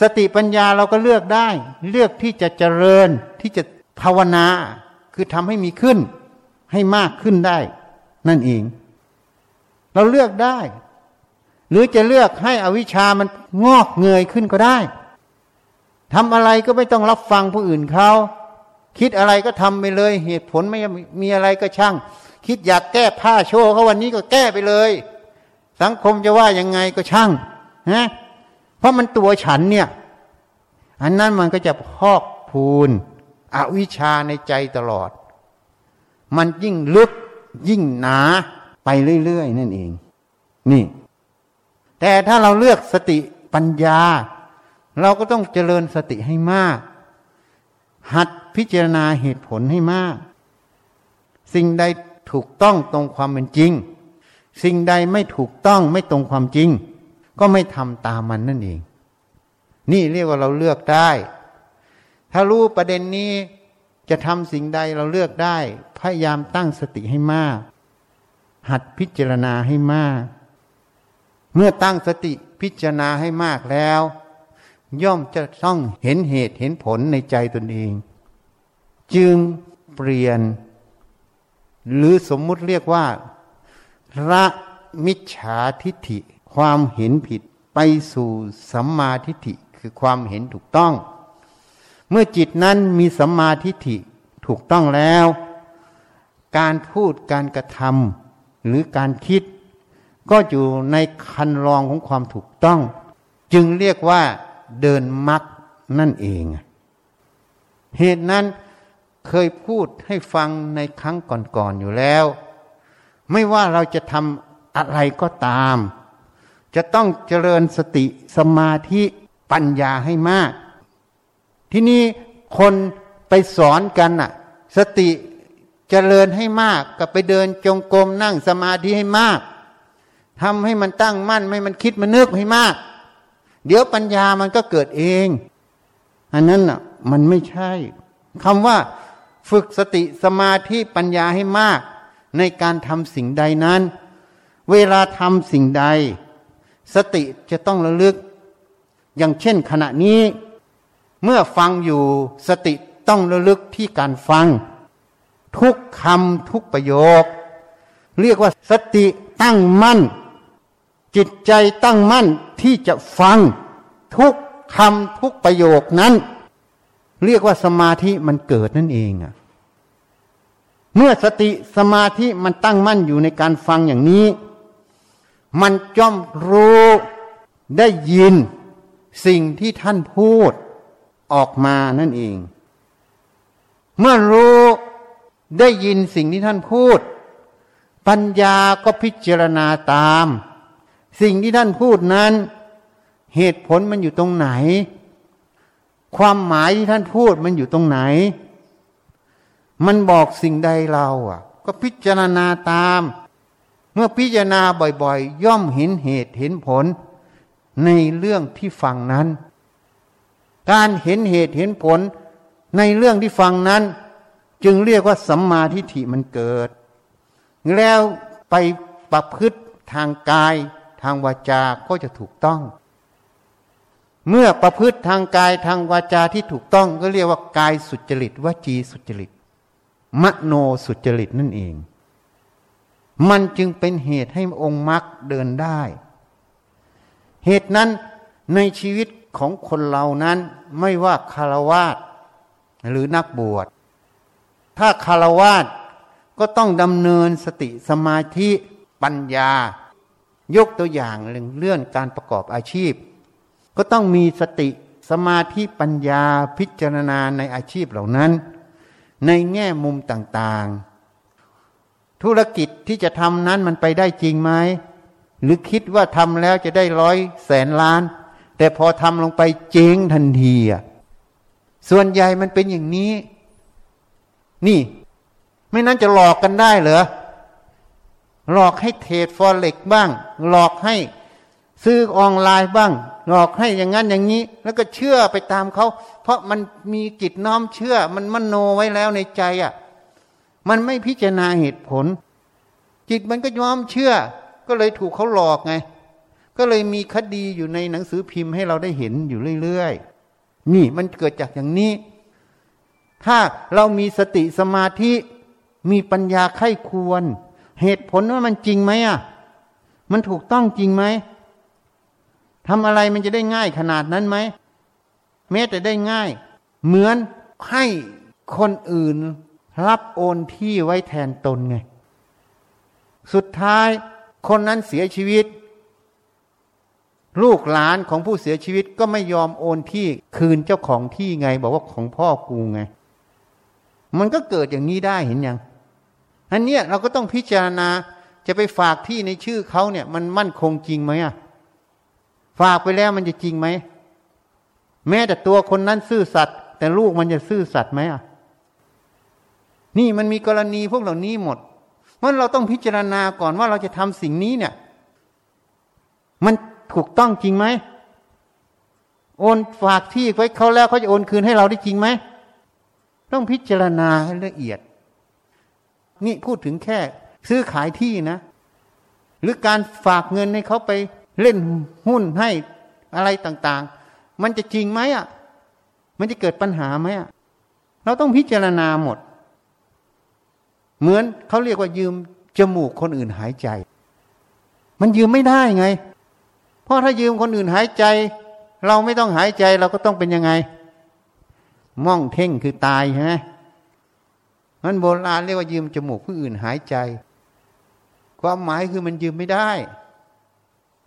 สติปัญญาเราก็เลือกได้ เลือกที่จะเจริญที่จะภาวนา คือทำให้มีขึ้น ให้มากขึ้นได้ นั่นเอง เราเลือกได้ หรือจะเลือกให้อวิชามันงอกเงยขึ้นก็ได้ทำอะไรก็ไม่ต้องรับฟังผู้อื่นเขาคิดอะไรก็ทำไปเลย เหตุผลไม่มีอะไรก็ช่าง คิดอยากแก้ผ้าโชว์เขาวันนี้ก็แก้ไปเลย สังคมจะว่ายังไงก็ช่างนะเพราะมันตัวฉันเนี่ย อันนั้นมันก็จะพอกพูนอวิชาในใจตลอด มันยิ่งลึกยิ่งหนาไปเรื่อยๆ นั่นเอง นี่ แต่ถ้าเราเลือกสติปัญญา เราก็ต้องเจริญสติให้มาก หัดพิจารณาเหตุผลให้มาก สิ่งใดถูกต้องตรงความเป็นจริง สิ่งใดไม่ถูกต้องไม่ตรงความจริง ก็ไม่ทำตามมันนั่นเอง นี่เรียกว่าเราเลือกได้ ถ้ารู้ประเด็นนี้จะทำสิ่งใดเราเลือกได้ พยายามตั้งสติให้มาก หัดพิจารณาให้มาก เมื่อตั้งสติพิจารณาให้มากแล้ว ย่อมจะต้องเห็นเหตุเห็นผลในใจตนเอง จึงเปลี่ยน หรือสมมุติเรียกว่า ละมิจฉาทิฏฐิ ความเห็นผิดไปสู่สัมมาทิฏฐิคือความเห็นถูกต้อง เมื่อจิตนั้นมีสัมมาทิฏฐิถูกต้องแล้ว การพูดการกระทำหรือการคิด ก็อยู่ในคันรองของความถูกต้อง จึงเรียกว่าเดินมักนั่นเอง เหตุนั้นเคยพูดให้ฟังในครั้งก่อนๆอยู่แล้ว ไม่ว่าเราจะทำอะไรก็ตาม จะต้องเจริญสติสมาธิปัญญาให้มาก ที่นี่คนไปสอนกันน่ะ สติเจริญให้มากกับไปเดินจงกรมนั่งสมาธิให้มากทำให้มันตั้งมั่นไม่มันคิดมันนึกให้มาก เดี๋ยวปัญญามันก็เกิดเอง อันนั้นน่ะ มันไม่ใช่คำว่า ฝึกสติสมาธิปัญญาให้มาก ในการทำสิ่งใดนั้น เวลาทำสิ่งใด สติจะต้องระลึก อย่างเช่นขณะนี้ เมื่อฟังอยู่สติต้องระลึกที่การฟัง ทุกคำทุกประโยค เรียกว่าสติตั้งมั่น จิตใจตั้งมั่นที่จะฟัง ทุกคำทุกประโยคนั้น เรียกว่าสมาธิมันเกิดนั่นเองอะ เมื่อสติสมาธิมันตั้งมั่นอยู่ในการฟังอย่างนี้ มันจ้อมรู้ได้ยินสิ่งที่ท่านพูดออกมานั่นเอง เมื่อรู้ได้ยินสิ่งที่ท่านพูด ปัญญาก็พิจารณาตาม สิ่งที่ท่านพูดนั้น เหตุผลมันอยู่ตรงไหน ความหมายที่ท่านพูดมันอยู่ตรงไหน มันบอกสิ่งใดเราอะ ก็พิจารณาตาม เมื่อพิจารณาบ่อยๆ ย่อมเห็นเหตุเห็นผล ในเรื่องที่ฟังนั้น การเห็นเหตุเห็นผล ในเรื่องที่ฟังนั้น จึงเรียกว่าสัมมาทิฏฐิมันเกิด แล้วไปประพฤติทางกาย ทางวาจาก็จะถูกต้อง เมื่อประพฤติทางกายทางวาจาที่ถูกต้องก็เรียกว่ากายสุจริตวจีสุจริต มโนสุจริตนั่นเอง มันจึงเป็นเหตุให้องค์มรรคเดินได้ เหตุนั้นในชีวิตของคนเรานั้นไม่ว่าคารวาสหรือนักบวช ถ้าคารวาสก็ต้องดำเนินสติสมาธิปัญญา ยกตัวอย่างเรื่องการประกอบอาชีพ ก็ต้องมีสติสมาธิปัญญาพิจารณาในอาชีพเหล่านั้น ในแง่มุมต่างๆ ธุรกิจที่จะทำนั้นมันไปได้จริงไหมหรือคิดว่าทำแล้วจะได้ร้อยแสนล้าน แต่พอทำลงไปเจ๊งทันทีอะส่วนใหญ่มันเป็นอย่างนี้ นี่ ไม่นั้นจะหลอกกันได้เหรอหลอกให้เทรดฟอเร็กบ้าง หลอกให้ซื้อออนไลน์บ้าง หลอกให้อย่างนั้นอย่างนี้ แล้วก็เชื่อไปตามเขา เพราะมันมีจิตน้อมเชื่อ มันมนโนไว้แล้วในใจอะ มันไม่พิจารณาเหตุผล จิตมันก็น้อมเชื่อ ก็เลยถูกเขาหลอกไง ก็เลยมีคดีอยู่ในหนังสือพิมพ์ให้เราได้เห็นอยู่เรื่อยๆนี่มันเกิดจากอย่างนี้ ถ้าเรามีสติสมาธิมีปัญญาไข้ควร เหตุผลว่ามันจริงไหมอะ มันถูกต้องจริงไหม ทำอะไรมันจะได้ง่ายขนาดนั้นไหมแม้แต่ได้ง่าย เหมือนให้คนอื่นรับโอนที่ไว้แทนตนไง สุดท้ายคนนั้นเสียชีวิต ลูกหลานของผู้เสียชีวิตก็ไม่ยอมโอนที่คืนเจ้าของที่ไง บอกว่าของพ่อกูไง มันก็เกิดอย่างนี้ได้เห็นยังอันเนี้ยเราก็ต้องพิจารณาจะไปฝากที่ในชื่อเขาเนี่ย มันมั่นคงจริงไหมอะ ฝากไปแล้วมันจะจริงไหม แม้แต่ตัวคนนั้นซื่อสัตย์แต่ลูกมันจะซื่อสัตย์ไหมอะ นี่มันมีกรณีพวกเหล่านี้หมดเพราะเราต้องพิจารณาก่อนว่าเราจะทำสิ่งนี้เนี่ย มันถูกต้องจริงไหมโอนฝากที่ไว้เขาแล้วเขาจะโอนคืนให้เราได้จริงไหมต้องพิจารณาให้ละเอียด นี่พูดถึงแค่ ซื้อขายที่นะ หรือการฝากเงินให้เขาไป เล่นหุ้นให้อะไรต่างๆ มันจะจริงไหมอะ มันจะเกิดปัญหาไหมอะ เราต้องพิจารณาหมด เหมือนเขาเรียกว่ายืมจมูกคนอื่นหายใจ มันยืมไม่ได้ไง เพราะถ้ายืมคนอื่นหายใจ เราไม่ต้องหายใจเราก็ต้องเป็นยังไง ม่องเท่งคือตายฮะมันโบราณเรียกว่ายืมจมูกผู้อื่นหายใจ ความหมายคือมันยืมไม่ได้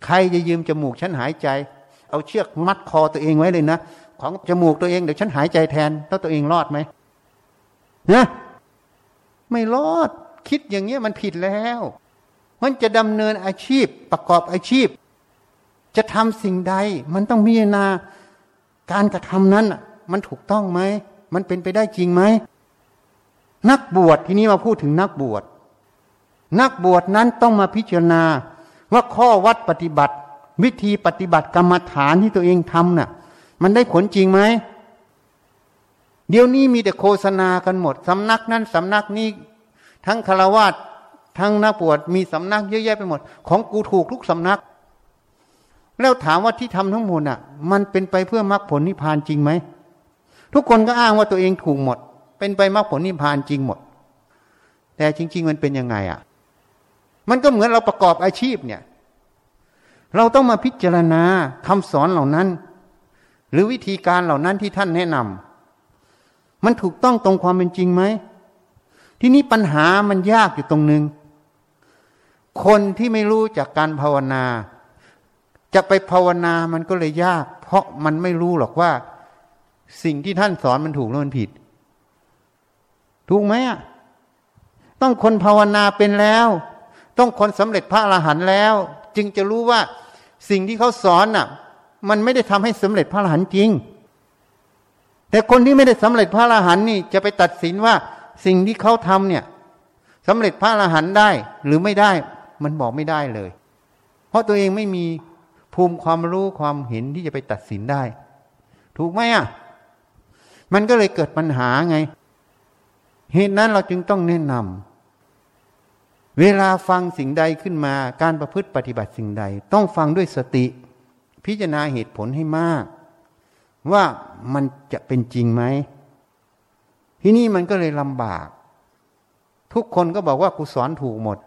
ใครจะยืมจมูกฉันหายใจ เอาเชือกมัดคอตัวเองไว้เลยนะ ของจมูกตัวเองเดี๋ยวฉันหายใจแทน แล้วตัวเองรอดไหมนะไม่รอด คิดอย่างเงี้ยมันผิดแล้ว มันจะดำเนินอาชีพประกอบอาชีพ จะทำสิ่งใด มันต้องพิจารณาการกระทำนั้นมันถูกต้องไหม มันเป็นไปได้จริงไหม นักบวชทีนี้มาพูดถึงนักบวช นักบวชนั้นต้องมาพิจารณา ว่าข้อวัดปฏิบัติ วิธีปฏิบัติกรรมฐานที่ตัวเองทำน่ะ มันได้ผลจริงไหมเดี๋ยวนี้มีแต่โฆษณากันหมด สำนักนั้นสำนักนี้ ทั้งคารวาสทั้งนักบวชมีสำนักเยอะแยะไปหมด ของกูถูกทุกสำนัก แล้วถามว่าที่ทำทั้งหมดน่ะ มันเป็นไปเพื่อมรรคผลนิพพานจริงไหมทุกคนก็อ้างว่าตัวเองถูกหมด เป็นไปมรรคผลนิพพานจริงหมด แต่จริง ๆ มันเป็นยังไงอะ มันก็เหมือนเราประกอบอาชีพเนี่ย เราต้องมาพิจารณาคำสอนเหล่านั้น หรือวิธีการเหล่านั้นที่ท่านแนะนำมันถูกต้องตรงความเป็นจริงไหม ที่นี้ปัญหามันยากอยู่ตรงหนึ่งคนที่ไม่รู้จากการภาวนา จะไปภาวนามันก็เลยยาก เพราะมันไม่รู้หรอกว่า สิ่งที่ท่านสอนมันถูกหรือมันผิด ถูกไหมอะต้องคนภาวนาเป็นแล้ว ต้องคนสำเร็จพระอรหันต์แล้ว จึงจะรู้ว่าสิ่งที่เขาสอนน่ะ มันไม่ได้ทำให้สำเร็จพระอรหันต์จริง แต่คนที่ไม่ได้สำเร็จพระอรหันต์นี่จะไปตัดสินว่าสิ่งที่เขาทำเนี่ยสำเร็จพระอรหันต์ได้หรือไม่ได้ มันบอกไม่ได้เลย เพราะตัวเองไม่มีภูมิความรู้ความเห็นที่จะไปตัดสินได้ ถูกไหมอะ มันก็เลยเกิดปัญหาไง เหตุนั้นเราจึงต้องแนะนำ เวลาฟังสิ่งใดขึ้นมา การประพฤติปฏิบัติสิ่งใด ต้องฟังด้วยสติ พิจารณาเหตุผลให้มาก ว่ามันจะเป็นจริงไหม ที่นี่มันก็เลยลำบาก ทุกคนก็บอกว่ากูสอนถูกหมด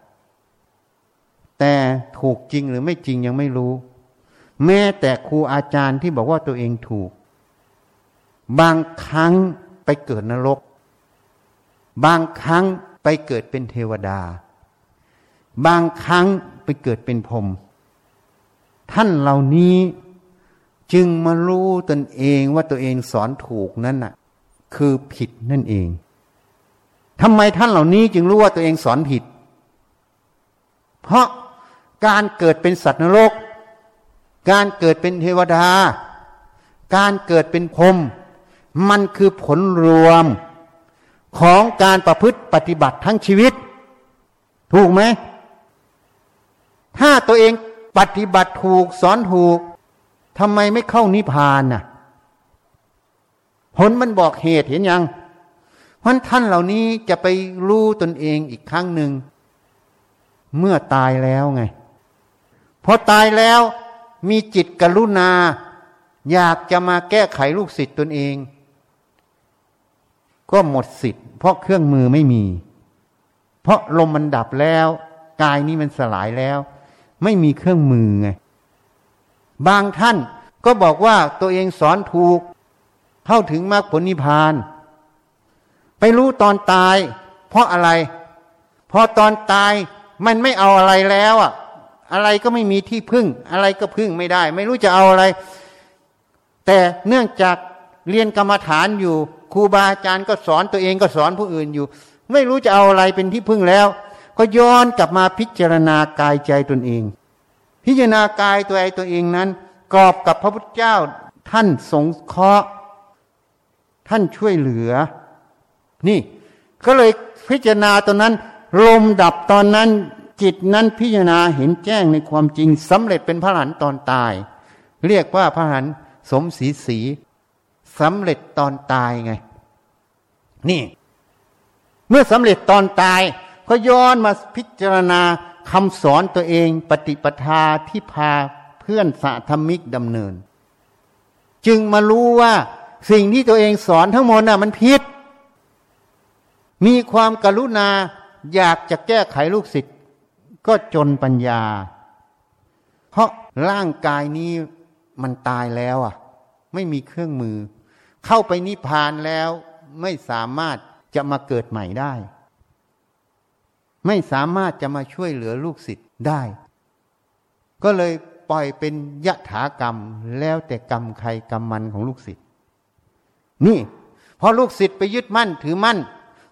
แต่ถูกจริงหรือไม่จริงยังไม่รู้ แม้แต่ครูอาจารย์ที่บอกว่าตัวเองถูก บางครั้งไปเกิดนรก บางครั้งไปเกิดเป็นเทวดา บางครั้งไปเกิดเป็นพรมท่านเหล่านี้จึงมารู้ตนเองว่าตัวเองสอนถูกนั่นน่ะ คือผิดนั่นเองทำไมท่านเหล่านี้จึงรู้ว่าตัวเองสอนผิด เพราะการเกิดเป็นสัตว์นรก การเกิดเป็นเทวดา การเกิดเป็นพรมมันคือผลรวมของการประพฤติปฏิบัติทั้งชีวิต ถูกไหม ถ้าตัวเองปฏิบัติถูกสอนถูกทำไมไม่เข้านิพพานน่ะผลมันบอกเหตุเห็นยังเพราะท่านเหล่านี้จะไปรู้ตนเองอีกครั้งหนึ่ง เมื่อตายแล้วไงพอตายแล้วมีจิตกรุณา อยากจะมาแก้ไขลูกศิษย์ตนเอง ก็หมดสิทธิ์ เพราะเครื่องมือไม่มี เพราะลมมันดับแล้ว กายนี้มันสลายแล้ว ไม่มีเครื่องมือไง บางท่านก็บอกว่าตัวเองสอนถูก เข้าถึงมรรคผลนิพพาน ไปรู้ตอนตาย เพราะอะไร พอตอนตายมันไม่เอาอะไรแล้วอะอะไรก็ไม่มีที่พึ่ง อะไรก็พึ่งไม่ได้ ไม่รู้จะเอาอะไร แต่เนื่องจากเรียนกรรมฐานอยู่ครูบาอาจารย์ก็สอนตัวเองก็สอนผู้อื่นอยู่ ไม่รู้จะเอาอะไรเป็นที่พึ่งแล้ว ก็ย้อนกลับมาพิจารณากายใจตนเอง พิจารณากายตัวเองตัวเองนั้น กรอบกับพระพุทธเจ้าท่านสงเคราะห์ ท่านช่วยเหลือ นี่ ก็เลยพิจารณาตอนนั้น ลมดับตอนนั้นจิตนั้นพิจารณาเห็นแจ้งในความจริงสำเร็จเป็นพระหันตอนตาย เรียกว่าพระหันสมศรีสีสำเร็จตอนตายไง นี่ เมื่อสำเร็จตอนตาย ก็ย้อนมาพิจารณาคำสอนตัวเองปฏิปทาที่พาเพื่อนสาธมิกดำเนิน จึงมารู้ว่าสิ่งที่ตัวเองสอนทั้งหมดน่ะมันผิด มีความกรุณาอยากจะแก้ไขลูกศิษย์ก็จนปัญญา เพราะร่างกายนี้มันตายแล้วอะ ไม่มีเครื่องมือ เข้าไปนิพพานแล้วไม่สามารถจะมาเกิดใหม่ได้ ไม่สามารถจะมาช่วยเหลือลูกศิษย์ได้ ก็เลยปล่อยเป็นยะถากรรมแล้วแต่กรรมใครกรรมมันของลูกศิษย์นี่พอลูกศิษย์ไปยึดมั่นถือมั่น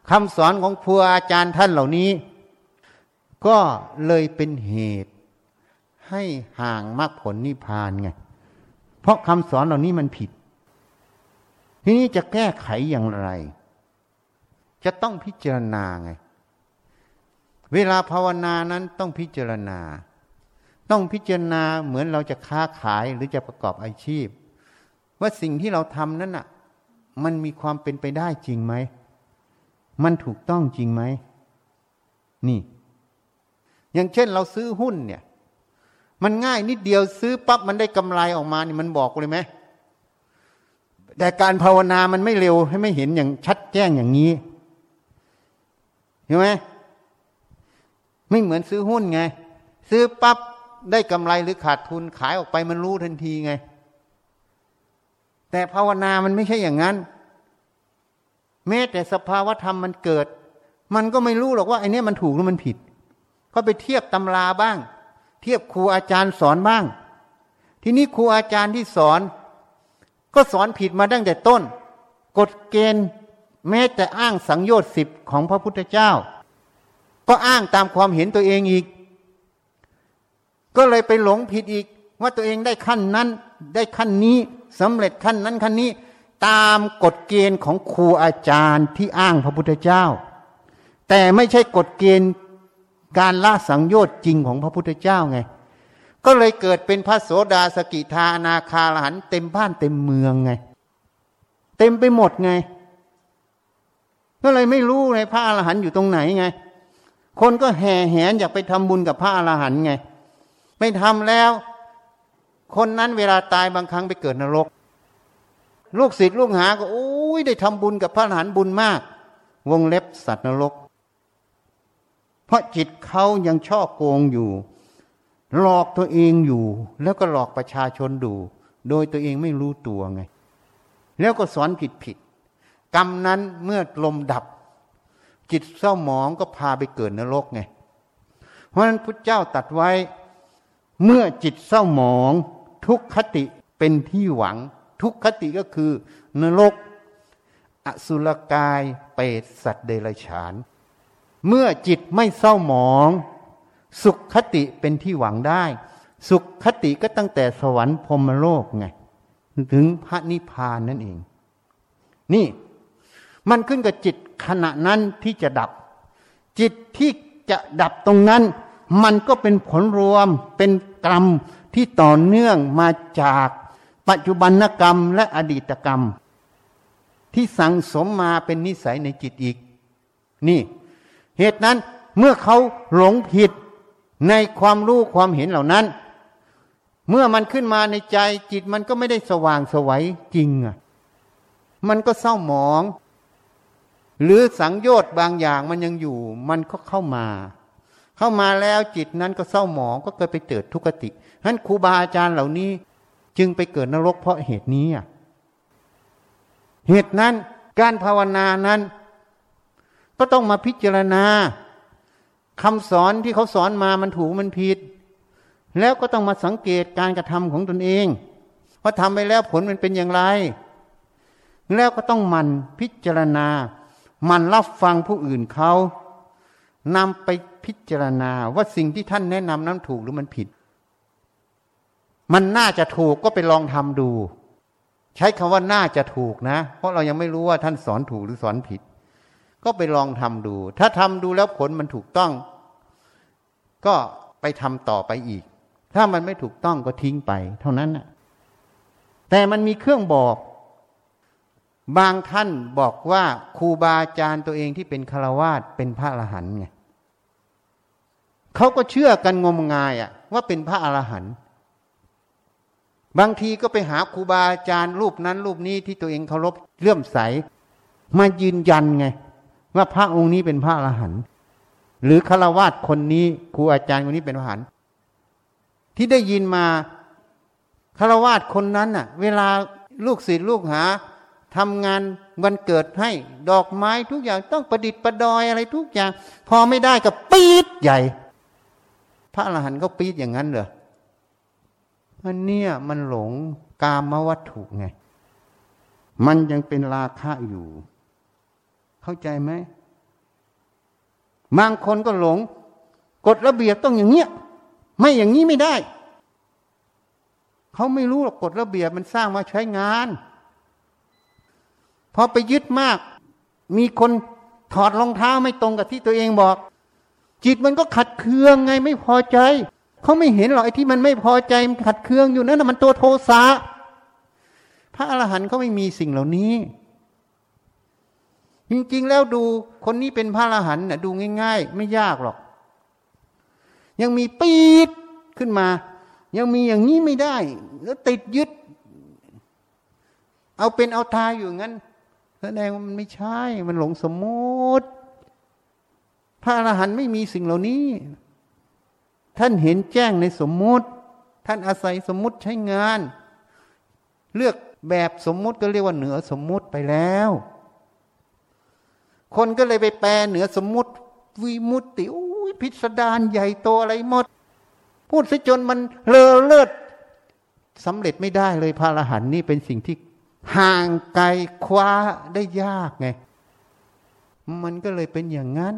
คำสอนของครูอาจารย์ท่านเหล่านี้ ก็เลยเป็นเหตุให้ห่างมรรคผลนิพพานไง เพราะคำสอนเหล่านี้มันผิด ทีนี้จะแก้ไขอย่างไร จะต้องพิจารณาไง เวลาภาวนานั้นต้องพิจารณา ต้องพิจารณาเหมือนเราจะค้าขายหรือจะประกอบอาชีพ ว่าสิ่งที่เราทำนั้นน่ะ มันมีความเป็นไปได้จริงไหม มันถูกต้องจริงไหม นี่ อย่างเช่นเราซื้อหุ้นเนี่ย มันง่ายนิดเดียวซื้อปั๊บมันได้กำไรออกมานี่มันบอกเลยไหมแต่การภาวนามันไม่เร็วให้ไม่เห็นอย่างชัดแจ้งอย่างนี้เห็นไหม ไม่เหมือนซื้อหุ้นไง ซื้อปั๊บได้กำไรหรือขาดทุนขายออกไปมันรู้ทันทีไง แต่ภาวนามันไม่ใช่อย่างนั้น แม้แต่สภาวธรรมมันเกิด มันก็ไม่รู้หรอกว่าไอ้นี้มันถูกหรือมันผิด ก็ไปเทียบตำราบ้าง เทียบครูอาจารย์สอนบ้าง ทีนี้ครูอาจารย์ที่สอน ก็สอนผิดมาตั้งแต่ต้น กฎเกณฑ์ แม้แต่อ้างสังโยชน์สิบของพระพุทธเจ้า ก็อ้างตามความเห็นตัวเองอีก ก็เลยไปหลงผิดอีก ว่าตัวเองได้ขั้นนั้น ได้ขั้นนี้สำเร็จขั้นนั้นขั้นนี้ ตามกฎเกณฑ์ของครูอาจารย์ที่อ้างพระพุทธเจ้า แต่ไม่ใช่กฎเกณฑ์การละสังโยชน์จริงของพระพุทธเจ้าไง ก็เลยเกิดเป็นพระโสดาสกิทานาคาลหันเต็มบ้านเต็มเมืองไง เต็มไปหมดไง ก็เลยไม่รู้เลยพระอรหันต์อยู่ตรงไหนไง คนก็แห่แหนอยากไปทำบุญกับพระอรหันต์ไง ไม่ทำแล้ว คนนั้นเวลาตายบางครั้งไปเกิดนรก ลูกศิษย์ลูกหาก็โอ้ยได้ทำบุญกับพระอรหันต์บุญมาก วงเล็บสัตว์นรก เพราะจิตเขายังช่อโกงอยู่ หลอกตัวเองอยู่ แล้วก็หลอกประชาชนดู โดยตัวเองไม่รู้ตัวไง แล้วก็สอนผิดผิดกรรมนั้นเมื่อลมดับ จิตเศร้าหมองก็พาไปเกิดนรกไง เพราะฉะนั้นพุทธเจ้าตัดไว้ เมื่อจิตเศร้าหมอง ทุกขติเป็นที่หวัง ทุกขติก็คือนรก อสุรกายเปรตสัตว์เดรัจฉาน เมื่อจิตไม่เศร้าหมอง สุขคติเป็นที่หวังได้ สุขคติก็ตั้งแต่สวรรค์พรมโลกไงถึงพระนิพพานนั่นเอง นี่มันขึ้นกับจิต ขณะนั้นที่จะดับ จิตที่จะดับตรงนั้น มันก็เป็นผลรวมเป็นกรรมที่ต่อเนื่องมาจากปัจจุบันกรรมและอดีตกรรม ที่สั่งสมมาเป็นนิสัยในจิตอีก นี่ เหตุนั้นเมื่อเขาหลงผิดในความรู้ความเห็นเหล่านั้น เมื่อมันขึ้นมาในใจจิตมันก็ไม่ได้สว่างสวัยจริงอะมันก็เศร้าหมอง หรือสังโยชน์บางอย่างมันยังอยู่ มันก็เข้ามา เข้ามาแล้วจิตนั้นก็เศร้าหมองก็เกิดไปเกิดทุกขติฉะนั้นครูบาอาจารย์เหล่านี้จึงไปเกิดนรกเพราะเหตุนี้เหตุนั้นการภาวนานั้น ก็ต้องมาพิจารณาคำสอนที่เขาสอนมามันถูกมันผิด แล้วก็ต้องมาสังเกตการกระทำของตนเองว่าทำไปแล้วผลมันเป็นอย่างไร แล้วก็ต้องมันพิจารณา มันรับฟังผู้อื่นเขานำไปพิจารณาว่าสิ่งที่ท่านแนะนำนั้นถูกหรือมันผิด มันน่าจะถูกก็ไปลองทำดู ใช้คำว่าน่าจะถูกนะ เพราะเรายังไม่รู้ว่าท่านสอนถูกหรือสอนผิด ก็ไปลองทำดู ถ้าทำดูแล้วผลมันถูกต้อง ก็ไปทำต่อไปอีก ถ้ามันไม่ถูกต้องก็ทิ้งไป เท่านั้นนะแต่มันมีเครื่องบอก บางท่านบอกว่าครูบาอาจารย์ตัวเองที่เป็นคาวาสเป็นพระอรหันต์ไงเขาก็เชื่อกันงมงายอะว่าเป็นพระอรหันต์บางทีก็ไปหาครูบาอาจารย์รูปนั้นรูปนี้ที่ตัวเองเคารพเลื่อมใส มายืนยันไง ว่าพระองค์นี้เป็นพระอรหันต์หรือฆราวาสคนนี้ครูอาจารย์คนนี้เป็นพระอรหันต์ที่ได้ยินมาคาวาสคนนั้นน่ะ เวลาลูกศิษย์ลูกหา ทำงานวันเกิดให้ดอกไม้ทุกอย่างต้องประดิษฐ์ประดอยอะไรทุกอย่าง พอไม่ได้ก็ปี๊ดใหญ่ พระอรหันต์ก็ปี๊ดอย่างนั้นเหรออันเนี้ยมันหลงกามวัตถุไง มันยังเป็นราคะอยู่ เข้าใจไหมบางคนก็หลงกฎระเบียบต้องอย่างเงี้ย ไม่อย่างนี้ไม่ได้ เขาไม่รู้หรอกกฎระเบียบมันสร้างมาใช้งาน พอไปยึดมาก มีคนถอดรองเท้าไม่ตรงกับที่ตัวเองบอก จิตมันก็ขัดเคืองไงไม่พอใจเขาไม่เห็นหรอกไอ้ที่มันไม่พอใจมันขัดเคืองอยู่นั่นมันตัวโทสะพระอรหันต์เขาไม่มีสิ่งเหล่านี้ จริงๆแล้วดูคนนี้เป็นพระอรหันต์นะดูง่าย ๆ ไม่ยากหรอก ยังมีปีดขึ้นมา ยังมีอย่างนี้ไม่ได้ แล้วติดยึด เอาเป็นเอาตายอยู่งั้น แสดงว่ามันไม่ใช่ มันหลงสมมติ พระอรหันต์ไม่มีสิ่งเหล่านี้ ท่านเห็นแจ้งในสมมุติ ท่านอาศัยสมมุติใช้งาน เลือกแบบสมมุติก็เรียกว่าเหนือสมมุติไปแล้ว คนก็เลยไปแปลเหนือสมมุติ วิมุตติพิสดารใหญ่โตอะไรหมด พูดซะจนมันเลอเลิศสำเร็จไม่ได้เลยพระอรหันต์นี่เป็นสิ่งที่ ห่างไกลคว้าได้ยากไง มันก็เลยเป็นอย่างนั้น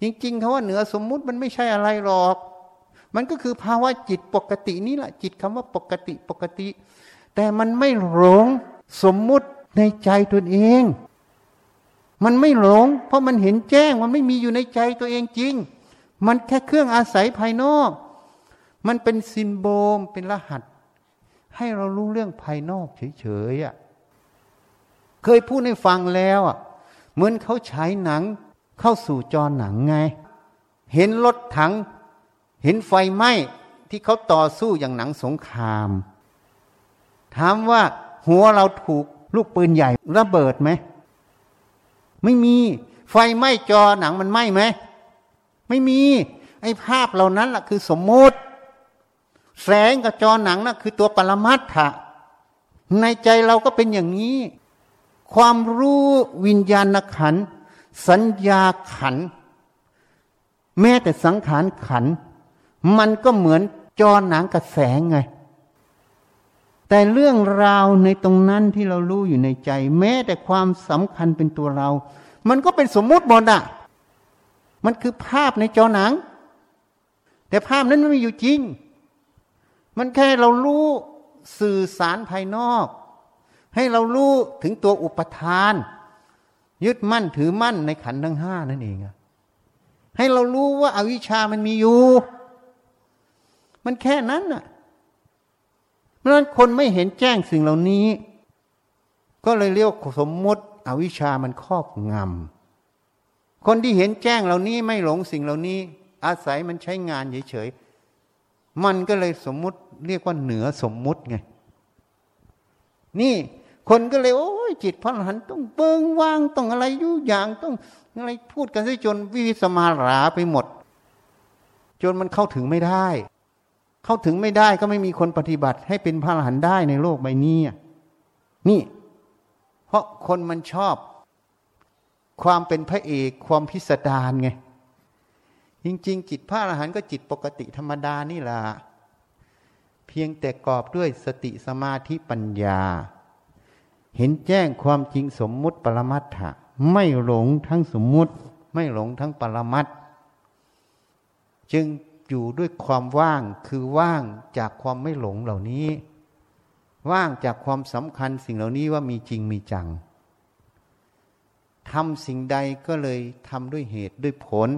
จริงๆคาว่าเหนือสมมุติมันไม่ใช่อะไรหรอก มันก็คือภาวะจิตปกตินี่แหละจิตคำว่าปกติปกติ แต่มันไม่หลงสมมุติในใจตัวเอง มันไม่หลง เพราะมันเห็นแจ้งมันไม่มีอยู่ในใจตัวเองจริง มันแค่เครื่องอาศัยภายนอก มันเป็นซินโบมเป็นรหัส ให้เรารู้เรื่องภายนอกเฉยๆอะเคยพูดให้ฟังแล้วอะเหมือนเขาฉายหนัง เข้าสู่จอหนังไง เห็นรถถัง เห็นไฟไหม้ที่เขาต่อสู้อย่างหนังสงคราม ถามว่าหัวเราถูกลูกปืนใหญ่ระเบิดไหม ไม่มี ไฟไหม้จอหนังมันไหม้ไหม ไม่มี ไอ้ภาพเหล่านั้นแหละคือสมมติ แสงกับจอหนังนะ่ะคือตัวปรมัตถะในใจเราก็เป็นอย่างนี้ ความรู้วิญญาณขัน สัญญาขัน แม้แต่สังขารขัน มันก็เหมือนจอหนังกับแสงไง แต่เรื่องราวในตรงนั้นที่เรารู้อยู่ในใจ แม้แต่ความสำคัญเป็นตัวเรา มันก็เป็นสมมุติหมดอะมันคือภาพในจอหนัง แต่ภาพนั้นไม่มีอยู่จริง มันแค่เรารู้สื่อสารภายนอก ให้เรารู้ถึงตัวอุปทาน ยึดมั่นถือมั่นในขันทั้งห้านั่นเองให้เรารู้ว่าอาวิชามันมีอยู่ มันแค่นั้นน่ะเพราะนั้นคนไม่เห็นแจ้งสิ่งเหล่านี้ ก็เลยเรียกสมมติอวิชามันครอบงำคนที่เห็นแจ้งเหล่านี้ไม่หลงสิ่งเหล่านี้ อาศัยมันใช้งานเฉย มันก็เลยสมมุติเรียกว่าเหนือสมมุติไง นี่คนก็เลยโอ้ยจิตพระอรหันต์ต้องเบิงว่างต้องอะไรยุอย่างต้องอะไรพูดกันซะจนวิสมาราไปหมด จนมันเข้าถึงไม่ได้ เข้าถึงไม่ได้ก็ไม่มีคนปฏิบัติ ให้เป็นพระอรหันต์ได้ในโลกใบนี้นี่ เพราะคนมันชอบ ความเป็นพระเอกความพิสดารไง จริงๆจิตพระอรหันต์ก็จิตปกติธรรมดานี่แหละเพียงแต่กอบด้วยสติสมาธิปัญญา เห็นแจ้งความจริงสมมุติปรมัตถะไม่หลงทั้งสมมุติ ไม่หลงทั้งปรมัตจึงอยู่ด้วยความว่างคือว่างจากความไม่หลงเหล่านี้ ว่างจากความสำคัญสิ่งเหล่านี้ว่ามีจริงมีจังทำสิ่งใดก็เลยทำด้วยเหตุด้วยผล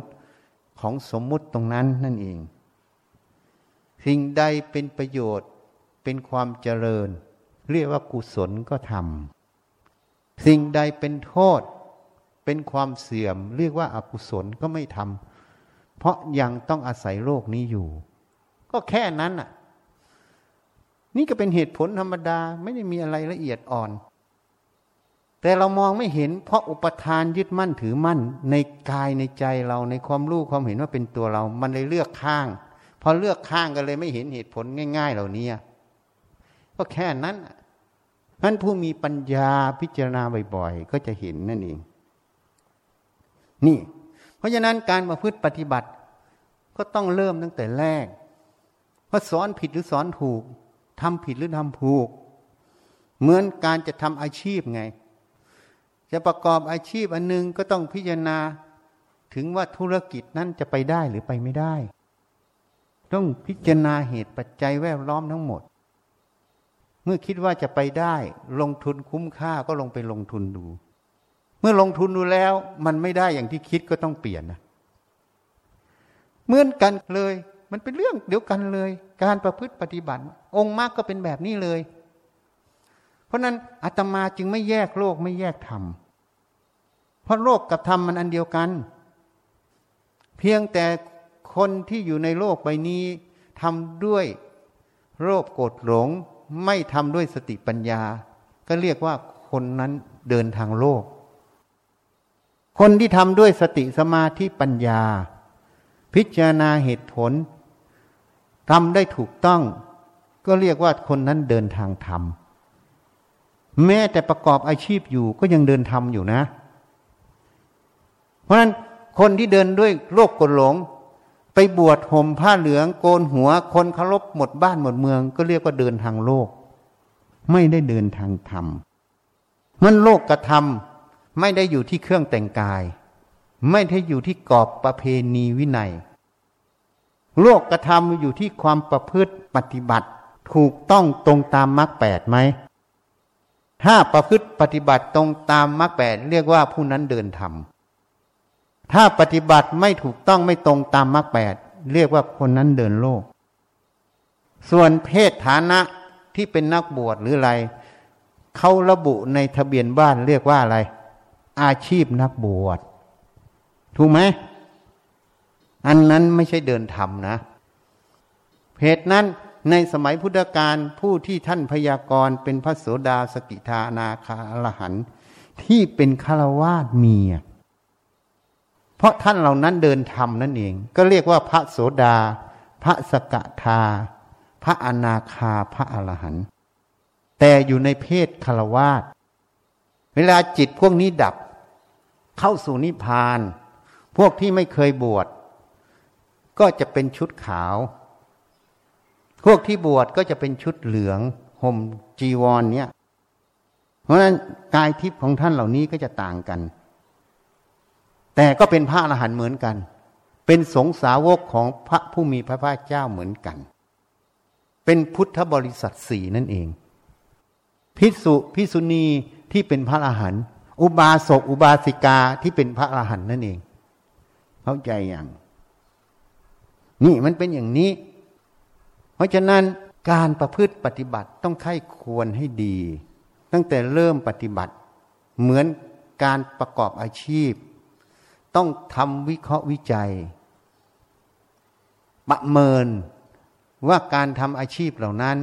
ของสมมุติตรงนั้นนั่นเอง สิ่งใดเป็นประโยชน์เป็นความเจริญ เรียกว่ากุศลก็ทำสิ่งใดเป็นโทษ เป็นความเสื่อม เรียกว่าอากุศลก็ไม่ทำเพราะยังต้องอาศัยโลกนี้อยู่ ก็แค่นั้นน่ะ นี่ก็เป็นเหตุผลธรรมดาไม่ได้มีอะไรละเอียดอ่อน แต่เรามองไม่เห็น เพราะอุปทานยึดมั่นถือมั่น ในกายในใจเราในความรู้ความเห็นว่าเป็นตัวเรา มันเลยเลือกข้าง พอเลือกข้างกันเลยไม่เห็นเหตุผลง่าย ๆ เหล่านี้ก็แค่นั้นนั้นผู้มีปัญญาพิจารณาบ่อยๆ ก็จะเห็นนั่นเอง นี่ เพราะฉะนั้นการมาพฤติปฏิบัติ ก็ต้องเริ่มตั้งแต่แรกว่าสอนผิดหรือสอนถูกทำผิดหรือทำถูก เหมือนการจะทำอาชีพไง จะประกอบอาชีพอันนึงก็ต้องพิจารณา ถึงว่าธุรกิจนั้นจะไปได้หรือไปไม่ได้ ต้องพิจารณาเหตุปัจจัยแวดล้อมทั้งหมด เมื่อคิดว่าจะไปได้ ลงทุนคุ้มค่าก็ลงไปลงทุนดู เมื่อลงทุนดูแล้วมันไม่ได้อย่างที่คิดก็ต้องเปลี่ยนนะเหมือนกันเลย มันเป็นเรื่องเดียวกันเลย การประพฤติปฏิบัติ องค์มรรคก็เป็นแบบนี้เลย เพราะนั้นอาตมาจึงไม่แยกโลกไม่แยกธรรม เพราะโลกกับธรรมมันอันเดียวกัน เพียงแต่คนที่อยู่ในโลกใบนี้ทำด้วยโรคโกรธหลงไม่ทำด้วยสติปัญญา ก็เรียกว่าคนนั้นเดินทางโลก คนที่ทำด้วยสติสมาธิปัญญา พิจารณาเหตุผลทำได้ถูกต้อง ก็เรียกว่าคนนั้นเดินทางธรรม แม้แต่ประกอบอาชีพอยู่ก็ยังเดินธรรมอยู่นะ เพราะฉะนั้นคนที่เดินด้วยโรคกดหลง ไปบวชห่มผ้าเหลืองโกนหัว คนเคารพหมดบ้านหมดเมือง ก็เรียกว่าเดินทางโลก ไม่ได้เดินทางธรรมมันโลกกระทำไม่ได้อยู่ที่เครื่องแต่งกาย ไม่ได้อยู่ที่กรอบประเพณีวินัย โลกกระทำอยู่ที่ความประพฤติปฏิบัติ ถูกต้องตรงตามมรรคแปดไหมถ้าประพฤติปฏิบัติตรงตามมรรคแปดเรียกว่าผู้นั้นเดินธรรม ถ้าปฏิบัติไม่ถูกต้องไม่ตรงตามมรรคแปดเรียกว่าคนนั้นเดินโลก ส่วนเพศฐานะที่เป็นนักบวชหรืออะไรเขาระบุในทะเบียนบ้านเรียกว่าอะไร อาชีพนักบวช ถูกไหม อันนั้นไม่ใช่เดินธรรมนะเพศนั้นในสมัยพุทธกาลผู้ที่ท่านพยากรณ์เป็นพระโสดาสกิทานาคาอรหันที่เป็นฆราวาสเมีย เพราะท่านเหล่านั้นเดินธรรมนั่นเอง ก็เรียกว่าพระโสดา พระสกทา พระอนาคาพระอรหันต์แต่อยู่ในเพศคารวาสเวลาจิตพวกนี้ดับ เข้าสู่นิพพาน พวกที่ไม่เคยบวชก็จะเป็นชุดขาว พวกที่บวชก็จะเป็นชุดเหลืองห่มจีวรเนี่ย เพราะฉะนั้นกายทิพย์ของท่านเหล่านี้ก็จะต่างกัน แต่ก็เป็นพระอรหันต์เหมือนกัน เป็นสงสาวกของพระผู้มีพระภาคเจ้าเหมือนกัน เป็นพุทธบริษัทสี่นั่นเอง พิสุพิสุณีที่เป็นพระอรหันต์อุบาสกอุบาสิกาที่เป็นพระอรหันต์นั่นเอง เข้าใจอย่าง นี่มันเป็นอย่างนี้ เพราะฉะนั้นการประพฤติปฏิบัติต้องไข้ควรให้ดี ตั้งแต่เริ่มปฏิบัติ เหมือนการประกอบอาชีพ ต้องทำวิเคราะห์วิจัย ประเมินว่าการทำอาชีพเหล่านั้น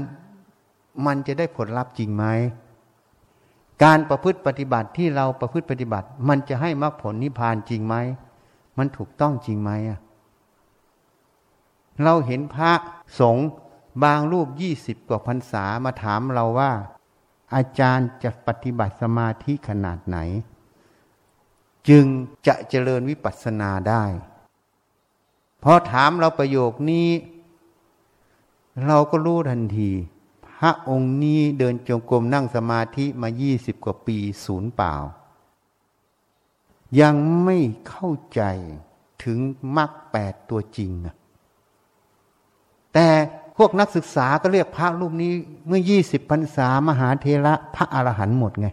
มันจะได้ผลลัพธ์จริงไหมการประพฤติปฏิบัติที่เราประพฤติปฏิบัติ มันจะให้มรรคผลนิพพานจริงไหมมันถูกต้องจริงไหมอะเราเห็นพระสงฆ์บางรูปยี่สิบกว่าพรรษามาถามเราว่า อาจารย์จะปฏิบัติสมาธิขนาดไหน จึงจะเจริญวิปัสสนาได้พอถามเราประโยคนี้ เราก็รู้ทันที พระองค์นี้เดินจงกรมนั่งสมาธิมายี่สิบกว่าปีศูนย์เปล่า ยังไม่เข้าใจถึงมรรคแปดตัวจริง แต่พวกนักศึกษาก็เรียกพระรูปนี้เมื่อยี่สิบพรรษามหาเทระพระอรหันต์หมดไง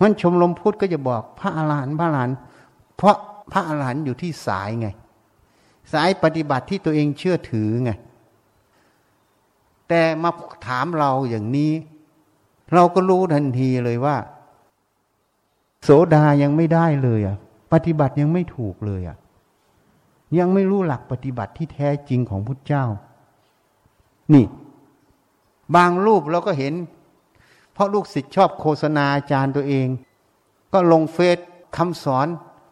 มันชมรมพุทธก็จะบอกพระอรหันต์พระอรหันต์เพราะพระอรหันต์อยู่ที่สายไง สายปฏิบัติที่ตัวเองเชื่อถือไง แต่มาถามเราอย่างนี้ เราก็รู้ทันทีเลยว่า โสดายังไม่ได้เลยอะ ปฏิบัติยังไม่ถูกเลยอะ ยังไม่รู้หลักปฏิบัติที่แท้จริงของพุทธเจ้า นี่ บางรูปเราก็เห็น ราะลูกศิษย์ชอบโฆษณาอาจารย์ตัวเอง ก็ลงเฟซคำสอน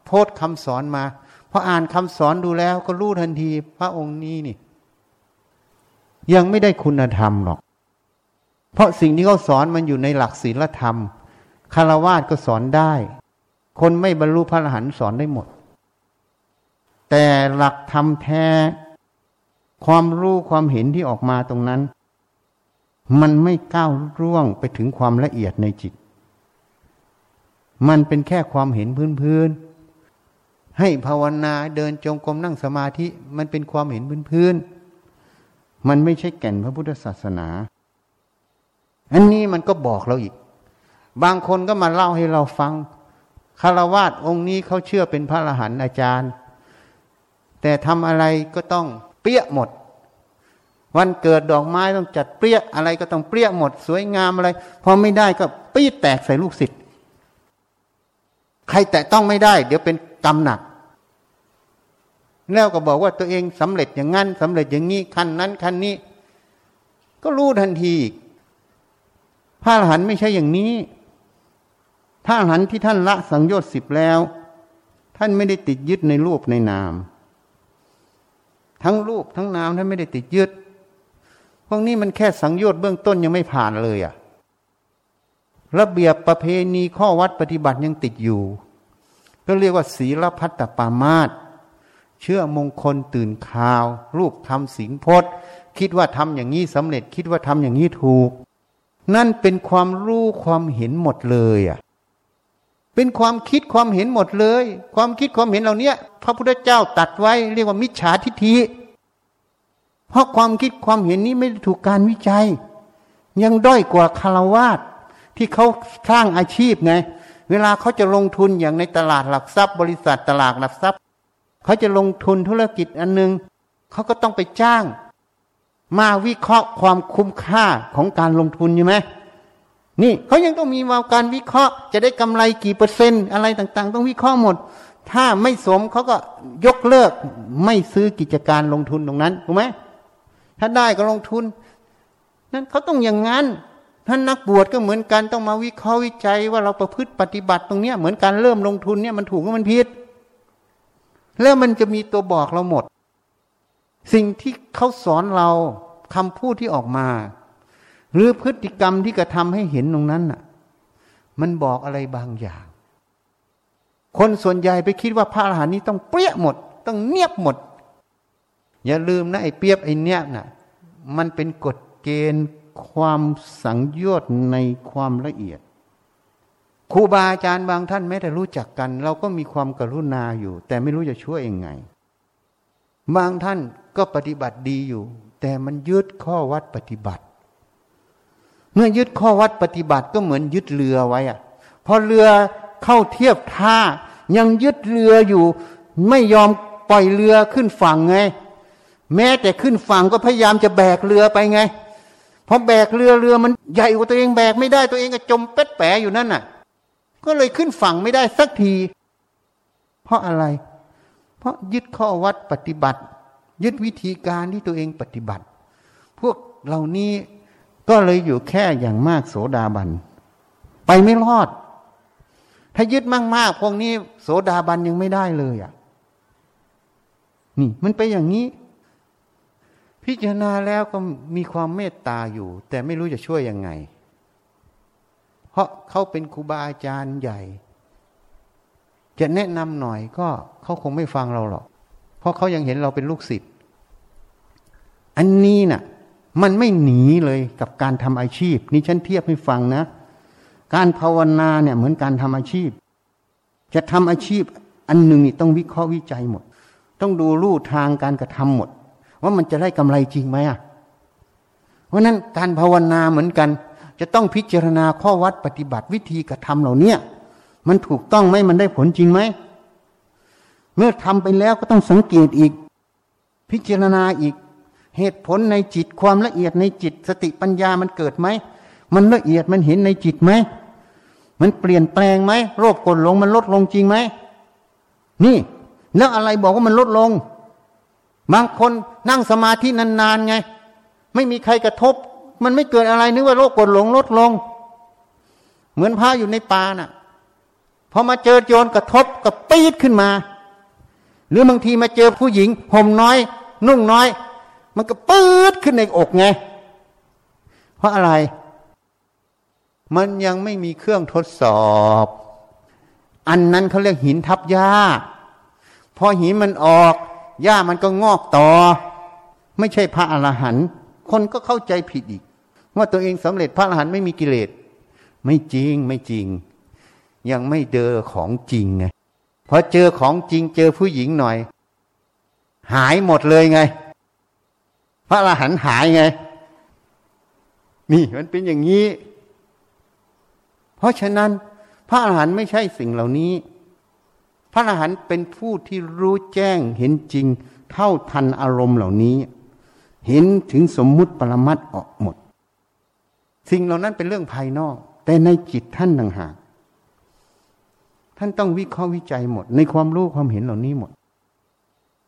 โพสคำสอนมาพออ่านคำสอนดูแล้วก็รู้ทันที พระองค์นี้นี่ ยังไม่ได้คุณธรรมหรอก เพราะสิ่งที่เขาสอนมันอยู่ในหลักศีลธรรมคารวาสก็สอนได้ คนไม่บรรลุพระอรหันต์สอนได้หมด แต่หลักธรรมแท้ ความรู้ความเห็นที่ออกมาตรงนั้น มันไม่ก้าวร่วงไปถึงความละเอียดในจิต มันเป็นแค่ความเห็นพื้นๆ ให้ภาวนาเดินจงกรมนั่งสมาธิ มันเป็นความเห็นพื้นๆ มันไม่ใช่แก่นพระพุทธศาสนา อันนี้มันก็บอกเราอีก บางคนก็มาเล่าให้เราฟังคารวาสองค์นี้เขาเชื่อเป็นพระอรหันต์อาจารย์ แต่ทำอะไรก็ต้องเปี้ยหมด วันเกิดดอกไม้ต้องจัดเปรี้ยอะไรก็ต้องเปรี้ยหมด สวยงามอะไรพอไม่ได้ก็ปี๊แตกใส่ลูกศิษย์ใครแต่ต้องไม่ได้ เดี๋ยวเป็นกรรมหนัก แล้วก็บอกว่าตัวเองสำเร็จอย่างนั้นสำเร็จอย่างนี้ขั้นนั้นขั้นนี้ ก็รู้ทันทีพระอรหันต์ไม่ใช่อย่างนี้ถ้าหันที่ท่านละสังโยชน์สิบแล้ว ท่านไม่ได้ติดยึดในรูปในนาม ทั้งรูปทั้งนามท่านไม่ได้ติดยึด พวกนี้มันแค่สังโยชน์เบื้องต้นยังไม่ผ่านเลยอะระเบียบประเพณีข้อวัดปฏิบัติยังติดอยู่ ก็เรียกว่าศีลพัตตปามาตเชื่อมงคลตื่นข่าว รูปทำสิงพจน์ คิดว่าทำอย่างนี้สำเร็จคิดว่าทำอย่างนี้ถูก นั่นเป็นความรู้ความเห็นหมดเลยอะเป็นความคิดความเห็นหมดเลย ความคิดความเห็นเหล่านี้พระพุทธเจ้าตัดไว้ เรียกว่ามิจฉาทิฏฐิ เพราะความคิดความเห็นนี้ไม่ได้ถูกการวิจัย ยังด้อยกว่าคารวาสที่เขาสร้างอาชีพไง เวลาเขาจะลงทุนอย่างในตลาดหลักทรัพย์ บริษัทตลาดหลักทรัพย์ เขาจะลงทุนธุรกิจอันหนึง เขาก็ต้องไปจ้าง มาวิเคราะห์ความคุ้มค่าของการลงทุนใช่ไหมนี่เขายังต้องมีมาการวิเคราะห์ จะได้กำไรกี่เปอร์เซ็นต์อะไรต่าง ๆ ต้องวิเคราะห์หมด ถ้าไม่สมเขาก็ยกเลิกไม่ซื้อกิจการลงทุนตรงนั้นถูกไหม ถ้าได้ก็ลงทุน นั้นเขาต้องอย่างนั้นท่านนักบวชก็เหมือนกันต้องมาวิเคราะห์วิจัยว่าเราประพฤติปฏิบัติตรงเนี้ยเหมือนการเริ่มลงทุนเนี่ยมันถูกหรือมันผิดแล้วมันจะมีตัวบอกเราหมด สิ่งที่เขาสอนเราคำพูดที่ออกมา หรือพฤติกรรมที่กระทำให้เห็นตรงนั้นน่ะ มันบอกอะไรบางอย่าง คนส่วนใหญ่ไปคิดว่าพระอรหันต์นี้ต้องเปรี้ยหมด ต้องเนียบหมด อย่าลืมนะไอ้เปียบไอ้เนี้ยบน่ะมันเป็นกฎเกณฑ์ความสังโยชน์ในความละเอียดครูบาอาจารย์บางท่านแม้แต่รู้จักกัน เราก็มีความกรุณาอยู่ แต่ไม่รู้จะช่วยยังไง บางท่านก็ปฏิบัติดีอยู่ แต่มันยึดข้อวัดปฏิบัติ เมื่อยึดข้อวัดปฏิบัติก็เหมือนยึดเรือไว้อะพอเรือเข้าเทียบท่ายังยึดเรืออยู่ ไม่ยอมปล่อยเรือขึ้นฝั่งไง แม้แต่ขึ้นฝั่งก็พยายามจะแบกเรือไปไงพอแบกเรือเรือมันใหญ่กว่าตัวเองแบกไม่ได้ตัวเองก็จมเป๊ะแปะอยู่นั่นน่ะ ก็เลยขึ้นฝั่งไม่ได้สักที เพราะอะไร เพราะยึดข้อวัดปฏิบัติ ยึดวิธีการที่ตัวเองปฏิบัติ พวกเหล่านี้ก็เลยอยู่แค่อย่างมากโสดาบัน ไปไม่รอด ถ้ายึดมากๆพวกนี้โสดาบันยังไม่ได้เลยอะ นี่มันไปอย่างนี้ พิจารณาแล้วก็มีความเมตตาอยู่ แต่ไม่รู้จะช่วยยังไง เพราะเขาเป็นครูบาอาจารย์ใหญ่ จะแนะนำหน่อยก็เขาคงไม่ฟังเราหรอก เพราะเขายังเห็นเราเป็นลูกศิษย์อันนี้น่ะ มันไม่หนีเลยกับการทำอาชีพ นี่ฉันเทียบให้ฟังนะ การภาวนาเนี่ยเหมือนการทำอาชีพ จะทำอาชีพอันหนึ่งนี่ต้องวิเคราะห์วิจัยหมด ต้องดูรูทางการกระทำหมด ว่ามันจะได้กำไรจริงไหมอะ เพราะนั้นการภาวนาเหมือนกัน จะต้องพิจารณาข้อวัดปฏิบัติวิธีกระทำเหล่านี้มันถูกต้องไหมมันได้ผลจริงไหม เมื่อทำไปแล้วก็ต้องสังเกตอีก พิจารณาอีก เหตุผลในจิตความละเอียดในจิตสติปัญญามันเกิดไหม มันละเอียดมันเห็นในจิตไหม มันเปลี่ยนแปลงไหมโรคกดลงมันลดลงจริงไหมนี่ แล้วอะไรบอกว่ามันลดลง บางคนนั่งสมาธินานๆไง ไม่มีใครกระทบ มันไม่เกิดอะไรนึกว่าโรคกดหลงลดลง เหมือนพระอยู่ในป่าน่ะพอมาเจอโจรกระทบก็ปี๊ดขึ้นมา หรือบางทีมาเจอผู้หญิงห่มน้อย นุ่งน้อย มันก็ปื๊ดขึ้นในอกไง เพราะอะไร มันยังไม่มีเครื่องทดสอบ อันนั้นเขาเรียกหินทับหญ้า พอหินมันออก หญ้ามันก็งอกต่อ ไม่ใช่พระอรหันต์คนก็เข้าใจผิดอีก ว่าตัวเองสำเร็จพระอรหันต์ไม่มีกิเลส ไม่จริงไม่จริง ยังไม่เจอของจริงไงพอเจอของจริงเจอผู้หญิงหน่อย หายหมดเลยไง พระอรหันต์หายไง นี่มันเป็นอย่างนี้ เพราะฉะนั้น พระอรหันต์ไม่ใช่สิ่งเหล่านี้ พระอรหันต์เป็นผู้ที่รู้แจ้งเห็นจริง เท่าทันอารมณ์เหล่านี้ เห็นถึงสมมุติปรมัตออกหมด สิ่งเหล่านั้นเป็นเรื่องภายนอก แต่ในจิตท่านต่างหากท่านต้องวิเคราะห์วิจัยหมด ในความรู้ความเห็นเหล่านี้หมด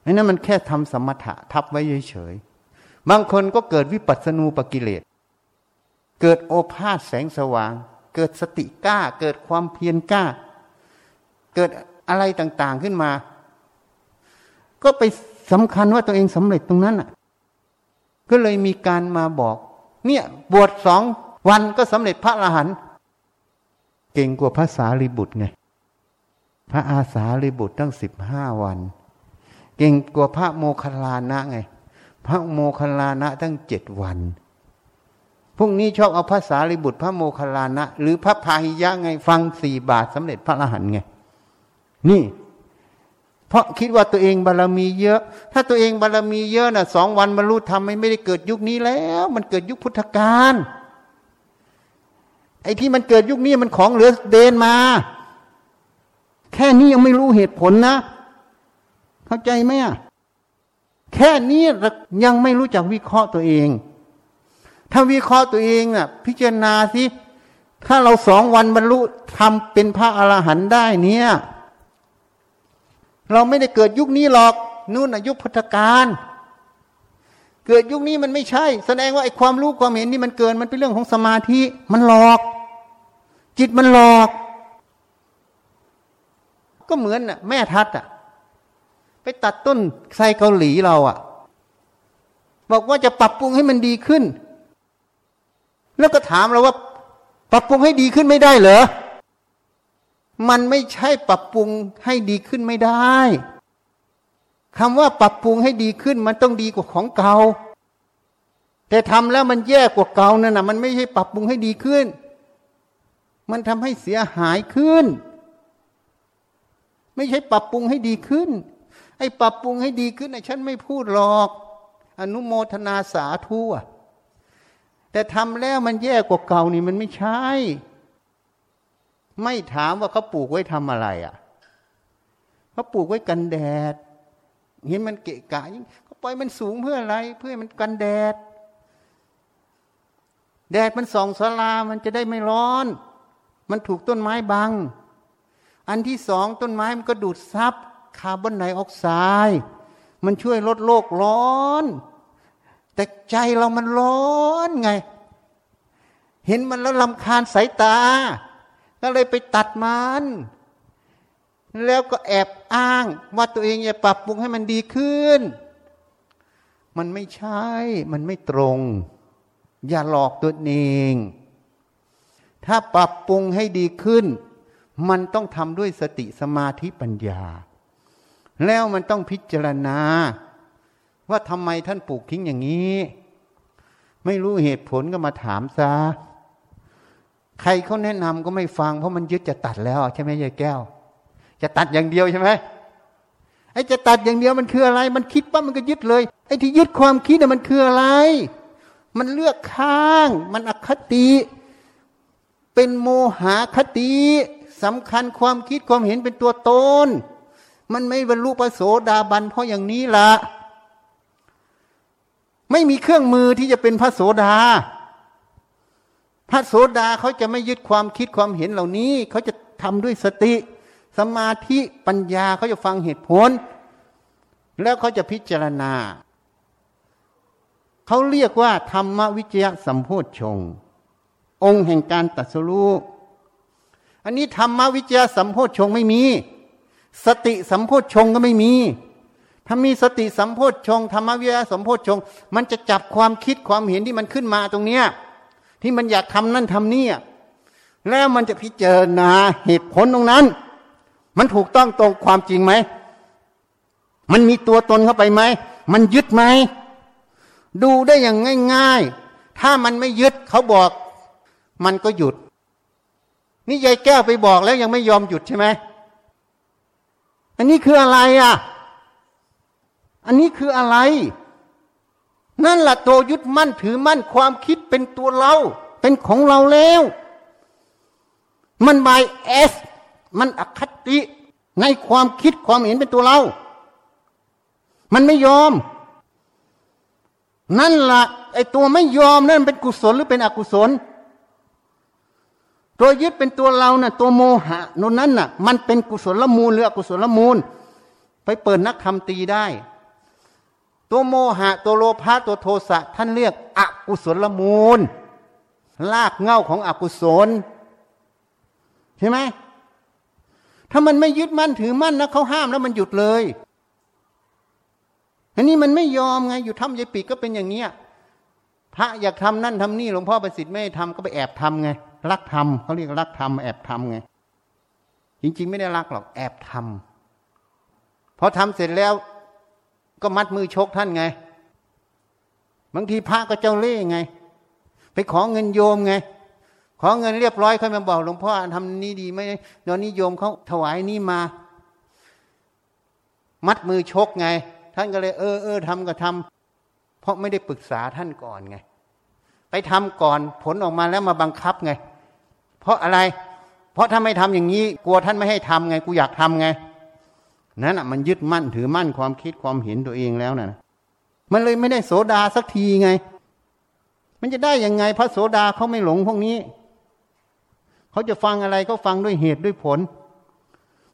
ไอ้นั้นมันแค่ทำสมถะทับไว้เฉยๆบางคนก็เกิดวิปัสสนูปกิเลสเกิดโอภาษแสงสว่าง เกิดสติกล้า เกิดความเพียรกล้า เกิด อะไรต่างๆขึ้นมา ก็ไปสำคัญว่าตัวเองสำเร็จตรงนั้นอะ ก็เลยมีการมาบอก เนี่ยบวชสองวันก็สำเร็จพระอรหันต์เก่งกว่าพระสารีบุตรไง พระอาสารีบุตรตั้งสิบห้าวัน เก่งกว่าพระโมคคัลลานะไง พระโมคคัลลานะตั้งเจ็ดวันพวกนี้ชอบเอาพระสารีบุตรพระโมคคัลลานะ หรือพระพาหิยะไงฟังสี่บาทสำเร็จพระอรหันต์ไง นี่ เพราะคิดว่าตัวเองบารรมีเยอะ ถ้าตัวเองบารรมีเยอะน่ะสองวันบรรลุธรรมไม่ได้เกิดยุคนี้แล้ว มันเกิดยุคพุทธกาลไอ้ที่มันเกิดยุคนี้มันของเหลือเดนมา แค่นี้ยังไม่รู้เหตุผลนะ เข้าใจไหมอะแค่นี้ยังไม่รู้จักวิเคราะห์ตัวเอง ถ้าวิเคราะห์ตัวเองน่ะ พิจารณาสิ ถ้าเราสองวันบรรลุทำเป็นพระอรหันต์ได้เนี่ย เราไม่ได้เกิดยุคนี้หรอกนู่นนะยุคพุทธกาลเกิดยุคนี้มันไม่ใช่ แสดงว่าไอ้ความรู้ความเห็นนี่มันเกินมันเป็นเรื่องของสมาธิมันหลอก จิตมันหลอก ก็เหมือนน่ะ แม่ทัดอะ ไปตัดต้นไทรเกาหลีเราอะ บอกว่าจะปรับปรุงให้มันดีขึ้น แล้วก็ถามเราว่า ปรับปรุงให้ดีขึ้นไม่ได้เหรอ มันไม่ใช่ปรับปรุงให้ดีขึ้นไม่ได้คำว่าปรับปรุงให้ดีขึ้นมันต้องดีกว่าของเก่าแต่ทำแล้วมันแย่กว่าเก่านั่นนะมันไม่ใช่ปรับปรุงให้ดีขึ้น มันทำให้เสียหายขึ้น ไม่ใช่ปรับปรุงให้ดีขึ้น ไอ้ปรับปรุงให้ดีขึ้นไอ้ฉันไม่พูดหรอก อนุโมทนาสาธุแต่ทำแล้วมันแย่กว่าเก่านี่มันไม่ใช่ ไม่ถามว่าเขาปลูกไว้ทำอะไรอะเขาปลูกไว้กันแดดเห็นมันเกะกะยิ่งเขาปล่อยมันสูงเพื่ออะไร เพื่อมันกันแดด แดดมันส่องสลามันจะได้ไม่ร้อน มันถูกต้นไม้บัง อันที่สองต้นไม้มันก็ดูดซับคาร์บอนไดออกไซด์มันช่วยลดโลกร้อน แต่ใจเรามันร้อนไง เห็นมันแล้วลำคาญสายตา ก็เลยไปตัดมัน แล้วก็แอบอ้างว่าตัวเองจะปรับปรุงให้มันดีขึ้น มันไม่ใช่ มันไม่ตรง อย่าหลอกตัวเอง ถ้าปรับปรุงให้ดีขึ้น มันต้องทำด้วยสติสมาธิปัญญา แล้วมันต้องพิจารณา ว่าทำไมท่านปลูกทิ้งอย่างนี้ ไม่รู้เหตุผลก็มาถามซะ ใครเขาแนะนำก็ไม่ฟังเพราะมันยึดจะตัดแล้วใช่ไหมยายแก้ว จะตัดอย่างเดียวใช่ไหมไอ้จะตัดอย่างเดียวมันคืออะไร มันคิดว่ามันก็ยึดเลย ไอ้ที่ยึดความคิดน่ะมันคืออะไร มันเลือกข้าง มันอคติ เป็นโมหะคติสำคัญความคิดความเห็นเป็นตัวตนมันไม่บรรลุปโสดาบันเพราะอย่างนี้ละไม่มีเครื่องมือที่จะเป็นพระโสดา พระโสดาเขาจะไม่ยึดความคิดความเห็นเหล่านี้ เขาจะทำด้วยสติ สมาธิปัญญาเขาจะฟังเหตุผล แล้วเขาจะพิจารณา เขาเรียกว่า ธรรมวิจยะสัมโพธชง องค์แห่งการตัดสู้อันนี้ธรรมวิจยะสัมโพธชงไม่มี สติสัมโพธชงก็ไม่มีถ้ามีสติสัมโพชฌงธรรมวิจยสัมโพชฌงมันจะจับความคิดความเห็นที่มันขึ้นมาตรงเนี้ย ที่มันอยากทำนั่นทำนี่แล้วมันจะพิจารณาเหตุผลตรงนั้น มันถูกต้องตรงความจริงไหม มันมีตัวตนเข้าไปไหม มันยึดไหม ดูได้อย่างง่าย ๆ ถ้ามันไม่ยึดเขาบอก มันก็หยุด นี่ยายแก้วไปบอกแล้วยังไม่ยอมหยุดใช่ไหม อันนี้คืออะไรอะ อันนี้คืออะไร นั่นแหละตัวยึดมั่นถือมั่นความคิดเป็นตัวเรา เป็นของเราแล้ว มันบายเอสมันอคติในความคิดความเห็นเป็นตัวเรา มันไม่ยอม นั่นละไอตัวไม่ยอมนั่นเป็นกุศลหรือเป็นอกุศล ตัวยึดเป็นตัวเรานะ่ะ ตัวโมหะนนั้นน่ะ มันเป็นกุศลละมูลหรืออกุศลละมูล ไปเปิดนักธรรมตีได้ ตัวโมหะตัวโลภะตัวโทสะท่านเรียกอกุศลมูลลากเง่าของอกุศลใช่ไหมถ้ามันไม่ยึดมั่นถือมั่นนะเขาห้ามแล้วมันหยุดเลยอันนี้มันไม่ยอมไงอยู่ทำยายปีกก็เป็นอย่างเนี้ยพระอยากทำนั่นทำนี่หลวงพ่อประสิทธิ์ไม่ทำก็ไปแอบทำไงรักทำเขาเรียกรักทำแอบทำไง จริง ๆ ไม่ได้รักหรอกแอบทำพอทำเสร็จแล้ว ก็มัดมือชกท่านไง บางทีพระก็เจ้าเล่ห์ไง ไปขอเงินโยมไง ขอเงินเรียบร้อยค่อยมาบอกหลวงพ่อทำนี้ดีไหมตอนนี้โยมเขาถวายนี่มา มัดมือชกไง ท่านก็เลยเออเออทำก็ทำเพราะไม่ได้ปรึกษาท่านก่อนไง ไปทำก่อนผลออกมาแล้วมาบังคับไง เพราะอะไร เพราะถ้าไม่ทำอย่างนี้ กลัวท่านไม่ให้ทำไง กูอยากทำไง นั่นอะมันยึดมั่นถือมั่นความคิดความเห็นตัวเองแล้วนะ่ะ มันเลยไม่ได้โสดาสักทีไง มันจะได้ยังไงพระโสดาเขาไม่หลงพวกนี้ เขาจะฟังอะไรก็ฟังด้วยเหตุด้วยผล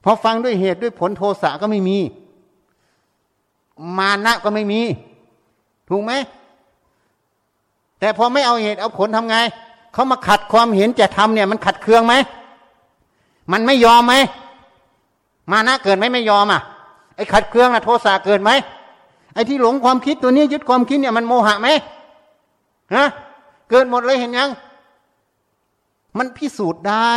พอฟังด้วยเหตุด้วยผลโทสะก็ไม่มี มานะก็ไม่มี ถูกไหม แต่พอไม่เอาเหตุเอาผลทำไง เขามาขัดความเห็นจะทำเนี่ย มันขัดเคืองไหม มันไม่ยอมไหม มานะเกิดไหมไม่ยอมอะไอ้ขัดเครื่องนะโทสะเกิดไหมไอ้ที่หลงความคิดตัวนี้ยึดความคิดเนี่ยมันโมหะไหมฮะเกิดหมดเลยเห็นยัง มันพิสูจน์ได้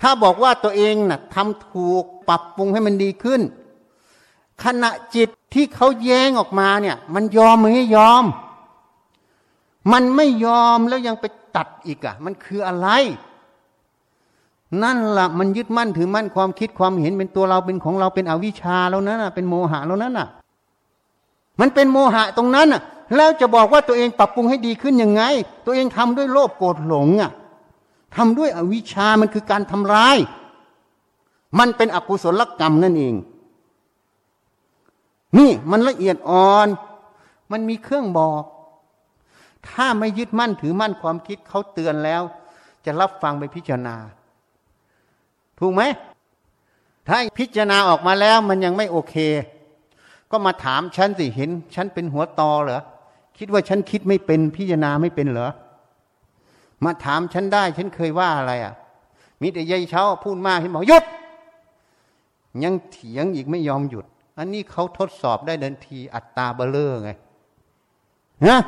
ถ้าบอกว่าตัวเองนะ่ะทำถูกปรับปรุงให้มันดีขึ้น ขณะจิตที่เขาแย้งออกมาเนี่ย มันยอมไม่ยอม มันไม่ยอมแล้วยังไปตัดอีกอะ่ะ มันคืออะไร นั่นละ่ะมันยึดมั่นถือมั่นความคิดความเห็นเป็นตัวเราเป็นของเราเป็นอวิชชาแล้วนั่นเป็นโมหะแล้วนั่นน่ะ มันเป็นโมหะตรงนั้นน่ะ แล้วจะบอกว่าตัวเองปรับปรุงให้ดีขึ้นยังไง ตัวเองทำด้วยโลภโกรธหลงอะทำด้วยอวิชามันคือการทำร้าย มันเป็นอกุศลกรรมนั่นเอง นี่มันละเอียดอ่อน มันมีเครื่องบอก ถ้าไม่ยึดมั่นถือมั่นความคิดเขาเตือนแล้ว จะรับฟังไปพิจารณา ถูกไหมถ้าพิจารณาออกมาแล้วมันยังไม่โอเค ก็มาถามฉันสิเห็น ฉันเป็นหัวตอเหรอคิดว่าฉันคิดไม่เป็นพิจารณาไม่เป็นเหรอมาถามฉันได้ ฉันเคยว่าอะไรอะมีแต่ยายเช้าพูดมากที่บอกหยุด ยังเถียงอีกไม่ยอมหยุด อันนี้เขาทดสอบได้เดินทีอัตตาเบลเลอร์ไงนะ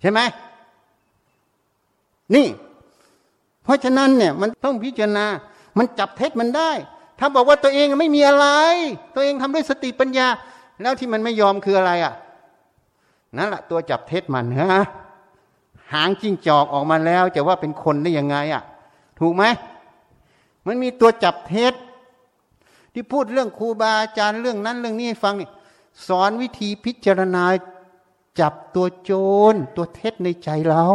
ใช่ไหมนี่ เพราะฉะนั้นเนี่ย มันต้องพิจารณา มันจับเท็จมันได้ ถ้าบอกว่าตัวเองไม่มีอะไร ตัวเองทำด้วยสติปัญญา แล้วที่มันไม่ยอมคืออะไรอะนั่นแหละตัวจับเท็จมันฮะหางจิ้งจอกออกมาแล้วจะว่าเป็นคนได้ยังไงอะ่ะ ถูกไหมมันมีตัวจับเท็จ ที่พูดเรื่องครูบาอาจารย์เรื่องนั้นเรื่องนี้ให้ฟังนี่สอนวิธีพิจารณาจับตัวโจรตัวเท็จในใจเรา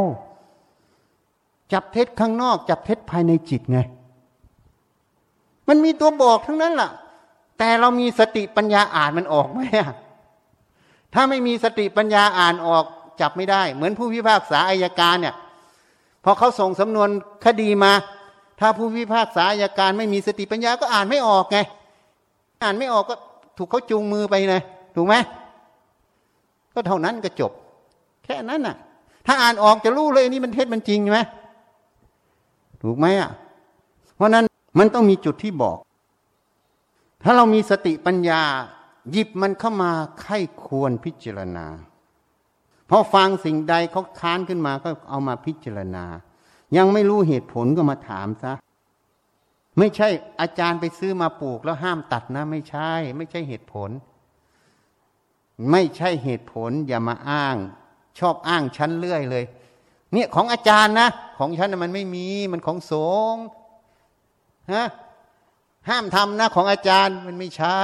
จับเท็จข้างนอก จับเท็จภายในจิตไง มันมีตัวบอกทั้งนั้นล่ะ แต่เรามีสติปัญญาอ่านมันออกไหมถ้าไม่มีสติปัญญาอ่านออกจับไม่ได้ เหมือนผู้พิพากษาอายการเนี่ยพอเขาส่งสำนวนคดีมา ถ้าผู้พิพากษาอายการไม่มีสติปัญญาก็อ่านไม่ออกไง อ่านไม่ออกก็ถูกเขาจูงมือไปเลยถูกไหมก็เท่านั้นก็จบ แค่นั้นน่ะ ถ้าอ่านออกจะรู้เลยนี่มันเท็จมันจริงใช่ไหมถูกไหมอะ เพราะนั้น มันต้องมีจุดที่บอก ถ้าเรามีสติปัญญา หยิบมันเข้ามาไข้ควรพิจารณาพอฟังสิ่งใดเขาค้านขึ้นมาก็เอามาพิจารณา ยังไม่รู้เหตุผลก็มาถามซะ ไม่ใช่อาจารย์ไปซื้อมาปลูกแล้วห้ามตัดนะ ไม่ใช่ ไม่ใช่เหตุผล ไม่ใช่เหตุผล อย่ามาอ้าง ชอบอ้างชั้นเรื่อยเลย เนี่ยของอาจารย์นะ ของฉันมันไม่มีมันของสงฆ์ ฮะห้ามทำนะของอาจารย์มันไม่ใช่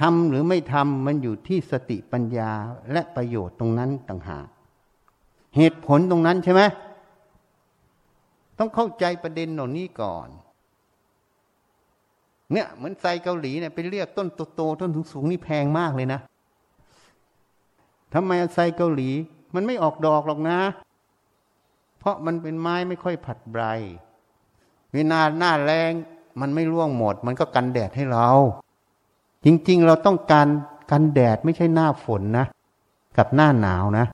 ทำหรือไม่ทำมันอยู่ที่สติปัญญาและประโยชน์ตรงนั้นต่างหากเหตุผลตรงนั้นใช่ไหมต้องเข้าใจประเด็นเหล่านี้ก่อน เนี่ยเหมือนไซเกาหลีเนี่ยไปเรียกต้นโตๆต้นสูงๆนี่แพงมากเลยนะทำไมไซเกาหลี มันไม่ออกดอกหรอกนะ เพราะมันเป็นไม้ไม่ค่อยผัดใบ เวลาหน้าแรงมันไม่ร่วงหมด มันก็กันแดดให้เรา จริง ๆ เราต้องการกันแดดไม่ใช่หน้าฝนนะ กับหน้าหนาวนะ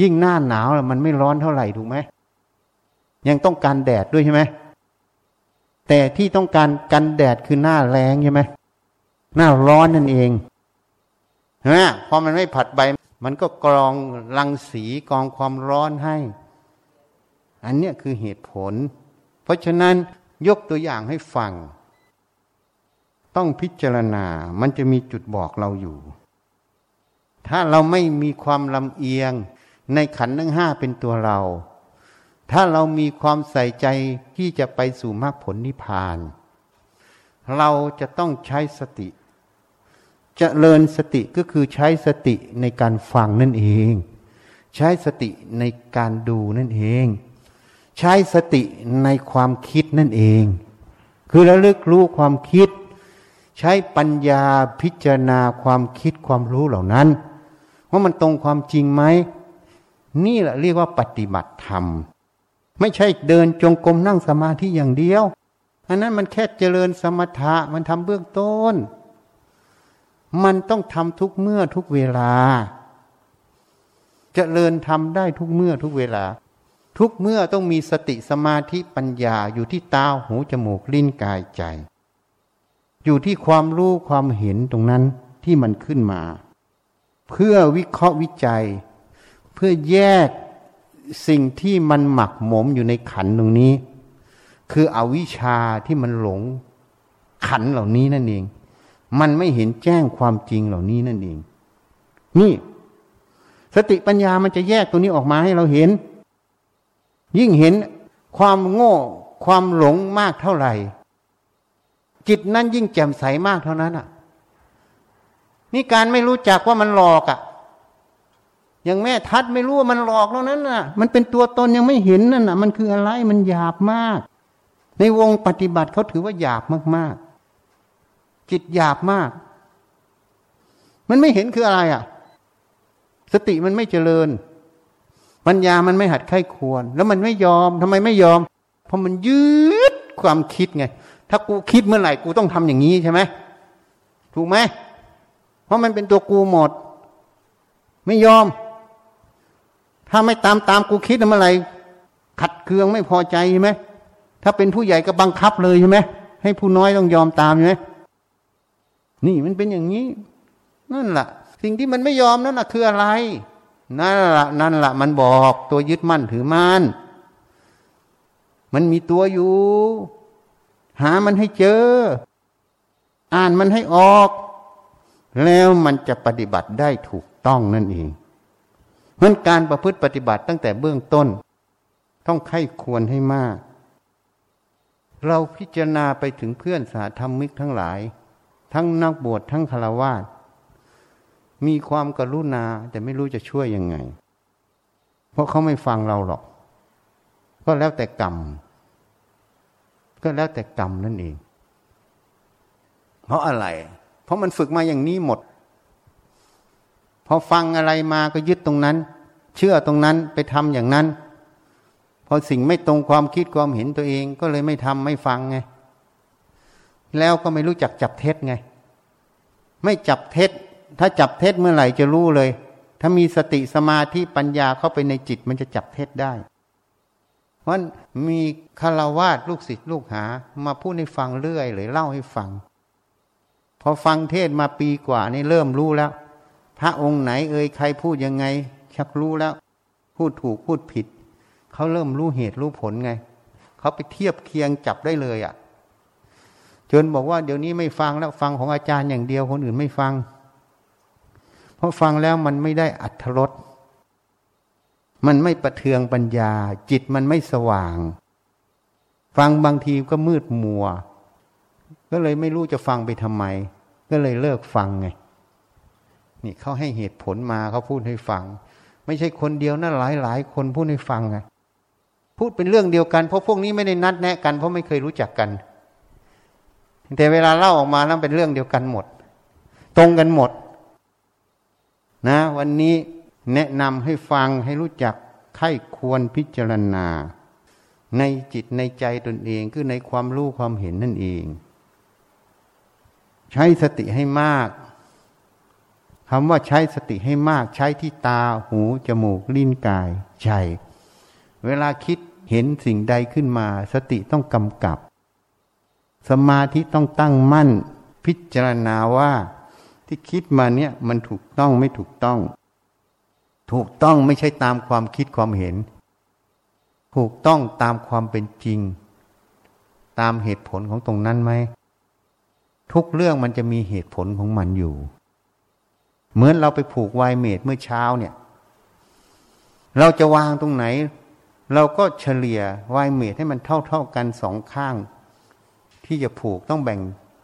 ยิ่งหน้าหนาวมันไม่ร้อนเท่าไหร่ถูกไหมยังต้องการแดดด้วยใช่ไหมแต่ที่ต้องการกันแดดคือหน้าแรงใช่ไหมหน้าร้อนนั่นเองใช่ไหมพอมันไม่ผัดใบ มันก็กรองรังสีกรองความร้อนให้ อันนี้คือเหตุผล เพราะฉะนั้นยกตัวอย่างให้ฟัง ต้องพิจารณามันจะมีจุดบอกเราอยู่ ถ้าเราไม่มีความลำเอียงในขันธ์ทั้งห้าเป็นตัวเรา ถ้าเรามีความใส่ใจที่จะไปสู่มรรคผลนิพพาน เราจะต้องใช้สติจเจริญสติก็คือใช้สติในการฟังนั่นเอง ใช้สติในการดูนั่นเอง ใช้สติในความคิดนั่นเอง คือระลึกรู้ความคิด ใช้ปัญญาพิจารณาความคิดความรู้เหล่านั้น ว่ามันตรงความจริงไหม นี่แหละเรียกว่าปฏิบัติธรรม ไม่ใช่เดินจงกรมนั่งสมาธิอย่างเดียว อันนั้นมันแค่เจริญสมถะมันทำเบื้องต้น มันต้องทำทุกเมื่อทุกเวลาจเจริญทำได้ทุกเมื่อทุกเวลา ทุกเมื่อต้องมีสติสมาธิปัญญาอยู่ที่ตาหูจมูกลิ้นกายใจ อยู่ที่ความรู้ความเห็นตรงนั้นที่มันขึ้นมา เพื่อวิเคราะห์วิจัย เพื่อแยกสิ่งที่มันหมักหมมอยู่ในขันตรงนี้ คืออวิชชาที่มันหลงขันเหล่านี้นั่นเอง มันไม่เห็นแจ้งความจริงเหล่านี้นั่นเอง นี่ สติปัญญามันจะแยกตัวนี้ออกมาให้เราเห็น ยิ่งเห็นความโง่ความหลงมากเท่าไหร่ จิตนั้นยิ่งแจ่มใสมากเท่านั้นอะ นี่การไม่รู้จักว่ามันหลอกอะ อย่างแม่ทัดไม่รู้ว่ามันหลอกแล้วนั้นน่ะ มันเป็นตัวตนยังไม่เห็นนั่นน่ะ มันคืออะไรมันหยาบมาก ในวงปฏิบัติเขาถือว่าหยาบมากๆ จิตหยาบมาก มันไม่เห็นคืออะไรอะ สติมันไม่เจริญ ปัญญามันไม่หัดไข้ควร แล้วมันไม่ยอมทำไมไม่ยอม เพราะมันยืดความคิดไง ถ้ากูคิดเมื่อไหร่กูต้องทำอย่างนี้ใช่ไหมถูกไหมเพราะมันเป็นตัวกูหมด ไม่ยอม ถ้าไม่ตามตามกูคิดเมื่อไหร่ขัดเคืองไม่พอใจใช่ไหมถ้าเป็นผู้ใหญ่ก็บังคับเลยใช่ไหมให้ผู้น้อยต้องยอมตามใช่ไหมนี่มันเป็นอย่างนี้ นั่นแหละสิ่งที่มันไม่ยอมนั่นแหะคืออะไร นั่นละนั่นละมันบอกตัวยึดมั่นถือมั่นมันมีตัวอยู่ หามันให้เจอ อ่านมันให้ออก แล้วมันจะปฏิบัติได้ถูกต้องนั่นเองเพราะการประพฤติปฏิบัติตั้งแต่เบื้องต้น ต้องไข้ควรให้มาก เราพิจารณาไปถึงเพื่อนสาธรรมิกทั้งหลาย ทั้งนักบวชทั้งคารวาส มีความกรุณาแต่ไม่รู้จะช่วยยังไง เพราะเขาไม่ฟังเราหรอก ก็แล้วแต่กรรม ก็แล้วแต่กรรมนั่นเอง เพราะอะไร เพราะมันฝึกมาอย่างนี้หมด พอฟังอะไรมาก็ยึดตรงนั้น เชื่อตรงนั้นไปทำอย่างนั้น พอสิ่งไม่ตรงความคิดความเห็นตัวเอง ก็เลยไม่ทำไม่ฟังไง แล้วก็ไม่รู้จักจับเท็จไง ไม่จับเท็จ ถ้าจับเท็จเมื่อไหร่จะรู้เลย ถ้ามีสติสมาธิปัญญาเข้าไปในจิตมันจะจับเท็จได้ เพราะมีคารวาสลูกศิษย์ลูกหา มาพูดให้ฟังเรื่อยเลยเล่าให้ฟัง พอฟังเทศมาปีกว่านี่เริ่มรู้แล้ว พระองค์ไหนเอ่ยใครพูดยังไง ชักรู้แล้ว พูดถูกพูดผิด เขาเริ่มรู้เหตุรู้ผลไง เขาไปเทียบเคียงจับได้เลยอะ่ะจนบอกว่าเดี๋ยวนี้ไม่ฟังแล้วฟังของอาจารย์อย่างเดียวคนอื่นไม่ฟัง เพราะฟังแล้วมันไม่ได้อัธรสมันไม่ประเทืองปัญญา จิตมันไม่สว่าง ฟังบางทีก็มืดมัว ก็เลยไม่รู้จะฟังไปทำไม ก็เลยเลิกฟังไง นี่เขาให้เหตุผลมาเขาพูดให้ฟัง ไม่ใช่คนเดียวนะหลายหลายคนพูดให้ฟังไงพูดเป็นเรื่องเดียวกันเพราะพวกนี้ไม่ได้นัดแนะกันเพราะไม่เคยรู้จักกัน แต่เวลาเล่าออกมานั้นเป็นเรื่องเดียวกันหมด ตรงกันหมด นะ วันนี้แนะนำให้ฟังให้รู้จักไข้ควรพิจารณา ในจิตในใจตนเองคือในความรู้ความเห็นนั่นเอง ใช้สติให้มากคำว่าใช้สติให้มาก ใช้ที่ตาหูจมูกลิ้นกายใจเวลาคิดเห็นสิ่งใดขึ้นมา สติต้องกำกับ สมาธิต้องตั้งมั่น พิจารณาว่า ที่คิดมาเนี่ยมันถูกต้องไม่ถูกต้อง ถูกต้องไม่ใช่ตามความคิดความเห็น ถูกต้องตามความเป็นจริง ตามเหตุผลของตรงนั้นไหมทุกเรื่องมันจะมีเหตุผลของมันอยู่ เหมือนเราไปผูกไวเมดเมื่อเช้าเนี่ย เราจะวางตรงไหน เราก็เฉลี่ยวายเมดให้มันเท่าเท่ากันสองข้าง ที่จะผูกต้องแบ่ง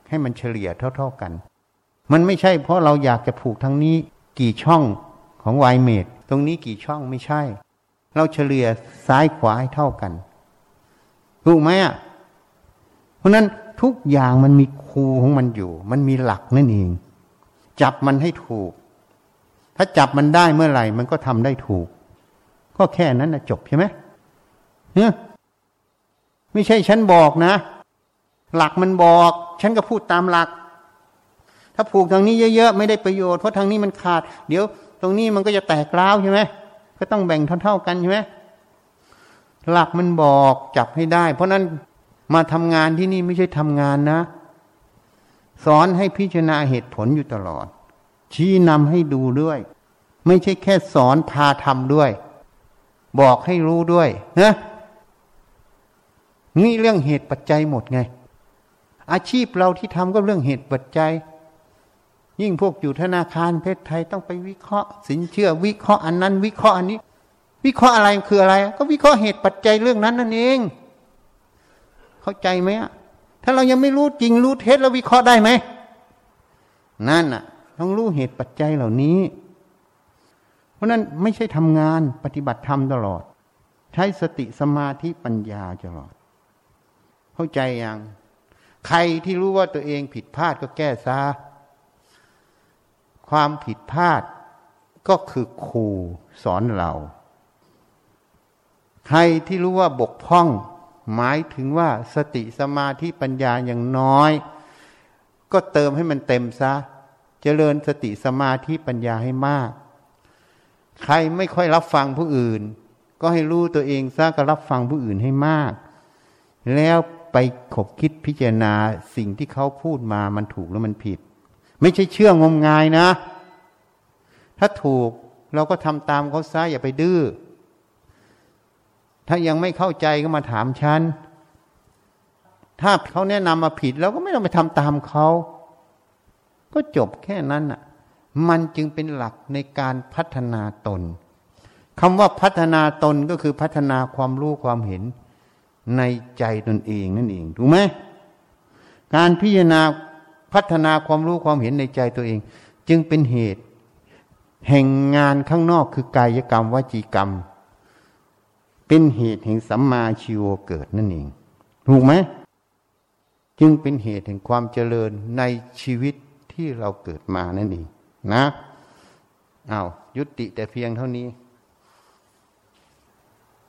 ให้มันเฉลี่ยเท่าเท่ากัน มันไม่ใช่เพราะเราอยากจะผูกทั้งนี้กี่ช่องของวายเมดตรงนี้กี่ช่องไม่ใช่ เราเฉลี่ยซ้ายขวาให้เท่ากันถูกไหมอะเพราะนั้นทุกอย่างมันมีครูของมันอยู่ มันมีหลักนั่นเอง จับมันให้ถูก ถ้าจับมันได้เมื่อไหร่ มันก็ทำได้ถูก ก็แค่นั้นนะจบใช่ไหมเนี่ยไม่ใช่ฉันบอกนะ หลักมันบอก ฉันก็พูดตามหลัก ถ้าผูกทางนี้เยอะๆไม่ได้ประโยชน์เพราะทางนี้มันขาด เดี๋ยวตรงนี้มันก็จะแตกร้าวใช่ไหมก็ต้องแบ่งเท่า ๆกันใช่ไหมหลักมันบอกจับให้ได้ เพราะนั้นมาทำงานที่นี่ไม่ใช่ทำงานนะ สอนให้พิจารณาเหตุผลอยู่ตลอด ชี้นำให้ดูด้วย ไม่ใช่แค่สอนพาทำด้วย บอกให้รู้ด้วยนะนี่เรื่องเหตุปัจจัยหมดไง อาชีพเราที่ทำก็เรื่องเหตุปัจจัย ยิ่งพวกอยู่ธนาคารเพชรไทยต้องไปวิเคราะห์ สินเชื่อวิเคราะห์อันนั้น วิเคราะห์อันนี้ วิเคราะห์อะไรคืออะไร ก็วิเคราะห์เหตุปัจจัยเรื่องนั้นนั่นเอง เข้าใจไหมถ้าเรายังไม่รู้จริงรู้เท็จแล้ววิเคราะห์ได้ไหมนั่นน่ะ ต้องรู้เหตุปัจจัยเหล่านี้ เพราะนั้นไม่ใช่ทำงานปฏิบัติธรรมตลอด ใช้สติสมาธิปัญญาตลอด เข้าใจยังใครที่รู้ว่าตัวเองผิดพลาดก็แก้ซะ ความผิดพลาดก็คือครูสอนเรา ใครที่รู้ว่าบกพร่อง หมายถึงว่าสติสมาธิปัญญาอย่างน้อย ก็เติมให้มันเต็มซะ เจริญสติสมาธิปัญญาให้มาก ใครไม่ค่อยรับฟังผู้อื่น ก็ให้รู้ตัวเองซะก็รับฟังผู้อื่นให้มาก แล้วไปขบคิดพิจารณาสิ่งที่เขาพูดมามันถูกแล้วมันผิด ไม่ใช่เชื่องมงายนะ ถ้าถูกเราก็ทำตามเขาซะอย่าไปดื้อ ถ้ายังไม่เข้าใจก็มาถามฉัน ถ้าเขาแนะนำมาผิดเราก็ไม่ต้องไปทำตามเขา ก็จบแค่นั้นอะ มันจึงเป็นหลักในการพัฒนาตนคำว่าพัฒนาตนก็คือพัฒนาความรู้ความเห็นในใจตนเองนั่นเอง ถูกไหม การพิจารณา พัฒนาความรู้ความเห็นในใจตัวเอง จึงเป็นเหตุ แห่งงานข้างนอกคือกายกรรมวจีกรรม เป็นเหตุแห่งสัมมาชีวเกิดนั่นเอง ถูกไหมจึงเป็นเหตุแห่งความเจริญในชีวิตที่เราเกิดมานั่นเองนะอา้าวยุติแต่เพียงเท่านี้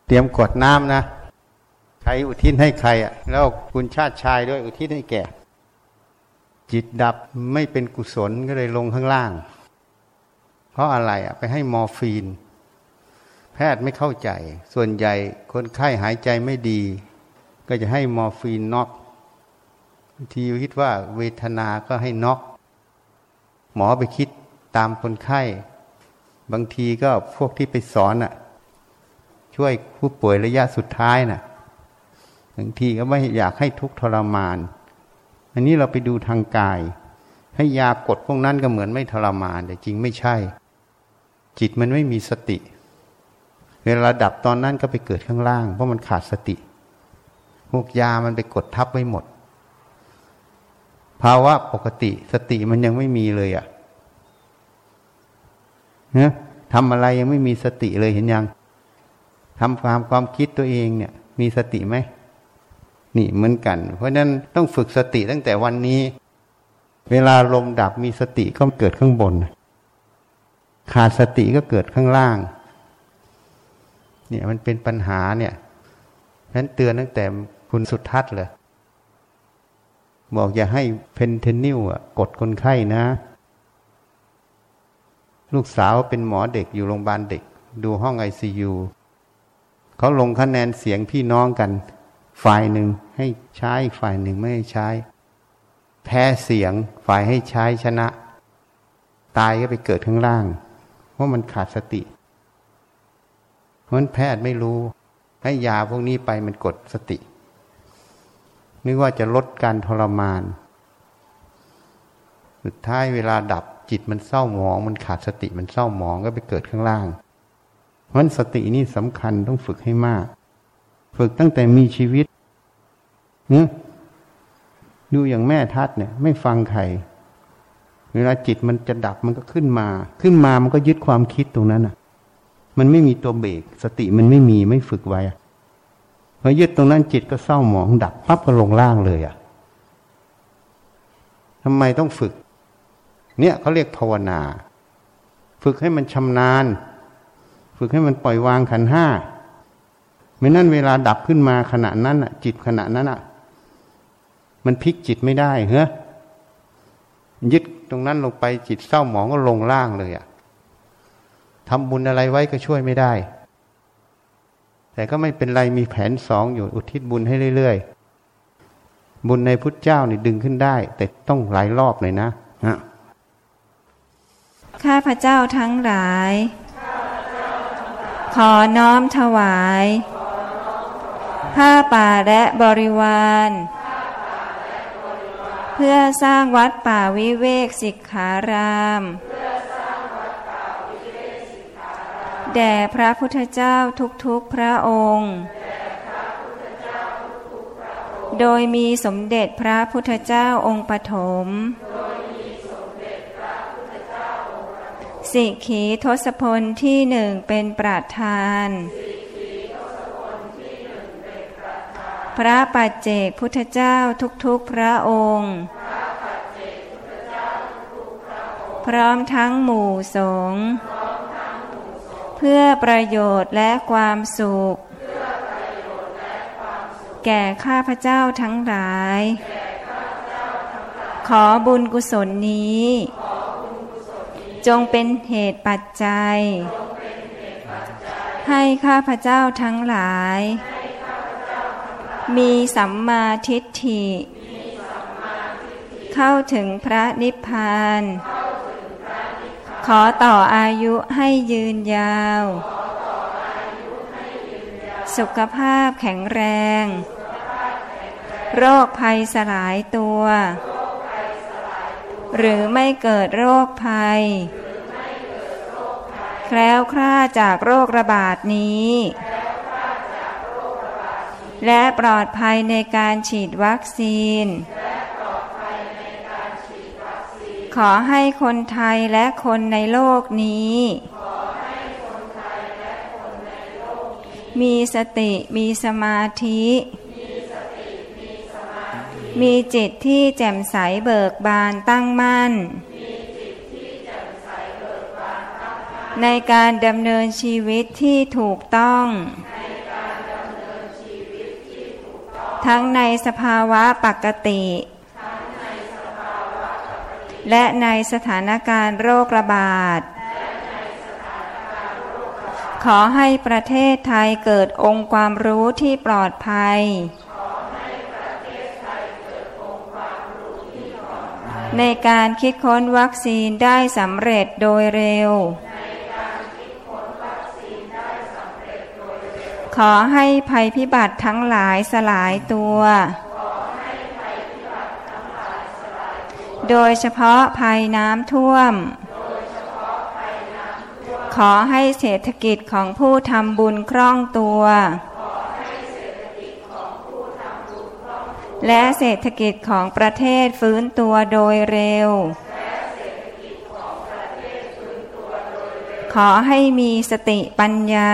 เตรียมกดน้ำนะ ใครอุทิศให้ใครอะ แล้วคุณชาติชายด้วยอุทิศให้แก่ จิตดับไม่เป็นกุศลก็เลยลงข้างล่าง เพราะอะไรอะไปให้มอร์ฟีน แพทย์ไม่เข้าใจ ส่วนใหญ่คนไข้หายใจไม่ดี ก็จะให้มอร์ฟีนน็อกทีคิดว่าเวทนาก็ให้น็อกหมอไปคิดตามคนไข้ บางทีก็พวกที่ไปสอนอะ ช่วยผู้ป่วยระยะสุดท้ายน่ะบางทีก็ไม่อยากให้ทุกทรมาน อันนี้เราไปดูทางกาย ให้ยากดพวกนั้นก็เหมือนไม่ทรมานแต่จริงไม่ใช่ จิตมันไม่มีสติ เวลาดับตอนนั้นก็ไปเกิดข้างล่าง เพราะมันขาดสติ พวกยามันไปกดทับไว้หมด ภาวะปกติสติมันยังไม่มีเลยอะ่ะนะทำอะไรยังไม่มีสติเลยเห็นยังทำความความคิดตัวเองเนี่ย มีสติไหม นี่เหมือนกัน เพราะนั้นต้องฝึกสติตั้งแต่วันนี้ เวลาลมดับมีสติก็เกิดข้างบน ขาดสติก็เกิดข้างล่าง เนี่ยมันเป็นปัญหาเนี่ยนั้นเตือนตั้งแต่คุณสุทัศน์เลยบอกอย่าให้ fentanyl อะกดคนไข้นะ ลูกสาวเป็นหมอเด็กอยู่โรงพยาบาลเด็ก ดูห้องไอซียูเขาลงคะแนนเสียงพี่น้องกัน ฝ่ายหนึ่งให้ใช้ฝ่ายหนึ่งไม่ให้ใช้ แพ้เสียงฝ่ายให้ใช้ชนะ ตายก็ไปเกิดข้างล่าง เพราะมันขาดสติ เพราะแพทย์ไม่รู้ให้ยาพวกนี้ไปมันกดสติ นึกว่าจะลดการทรมาน สุดท้ายเวลาดับจิตมันเศร้าหมอง มันขาดสติมันเศร้าหมองก็ไปเกิดข้างล่าง เพราะสตินี่สำคัญต้องฝึกให้มาก ฝึกตั้งแต่มีชีวิตเนี่ยดูอย่างแม่ทัดเนี่ย ไม่ฟังใครเวลาจิตมันจะดับมันก็ขึ้นมา ขึ้นมามันก็ยึดความคิดตรงนั้นอะ มันไม่มีตัวเบรกสติมันไม่มีไม่ฝึกไว้พอยึดตรงนั้นจิตก็เศร้าหมองดับปั๊บก็ลงล่างเลยอะทำไมต้องฝึก เนี่ยเขาเรียกภาวนา ฝึกให้มันชำนาญ ฝึกให้มันปล่อยวางขันห้า ไม่นั่นเวลาดับขึ้นมาขณะนั้นอะ จิตขณะนั้นอะ มันพลิกจิตไม่ได้เฮ้ยยึดตรงนั้นลงไปจิตเศร้าหมองก็ลงล่างเลยอะทำบุญอะไรไว้ก็ช่วยไม่ได้ แต่ก็ไม่เป็นไรมีแผนสองอยู่อุทิศบุญให้เรื่อยๆ บุญในพุทธเจ้านี่ดึงขึ้นได้ แต่ต้องหลายรอบเลยนะฮะข้าพระเจ้าทั้งหลาย ขอน้อมถวาย ผ้าป่าและบริวาร เพื่อสร้างวัดป่าวิเวกสิกขารามแด่พระพุทธเจ้าทุกๆพระองค์ โดยมีสมเด็จพระพุทธเจ้าองค์ปฐมสิขีทศพลที่หนึ่งเป็นประธาน พระปัจเจกพุทธเจ้าทุกๆพระองค์ พร้อมทั้งหมู่สงฆ์เพื่อประโยชน์และความสุข แก่ข้าพเจ้าทั้งหลาย ขอบุญกุศลนี้ จงเป็นเหตุปัจจัย ให้ข้าพเจ้าทั้งหลาย มีสัมมาทิฏฐิ เข้าถึงพระนิพพาน ขอต่ออายุให้ยืนยาว สุขภาพแข็งแรง โรคภัยสลายตัว หรือไม่เกิดโรคภัย แคล้วคลาดจากโรคระบาดนี้ และปลอดภัยในการฉีดวัคซีน ขอให้คนไทยและคนในโลกนี้ มีสติมีสมาธิ มีจิตที่แจ่มใสเบิกบานตั้งมั่น ในการดำเนินชีวิตที่ถูกต้อง ทั้งในสภาวะปกติ และในสถานการณ์โรคระบาด ขอให้ประเทศไทยเกิดองค์ความรู้ที่ปลอดภัย ในการคิดค้นวัคซีนได้สำเร็จโดยเร็ว ขอให้ภัยพิบัติทั้งหลายสลายตัว โดยเฉพาะภัยน้ำท่วม ขอให้เศรษฐกิจของผู้ทำบุญคล่องตัว และเศรษฐกิจของประเทศฟื้นตัวโดยเร็วขอให้มีสติปัญญา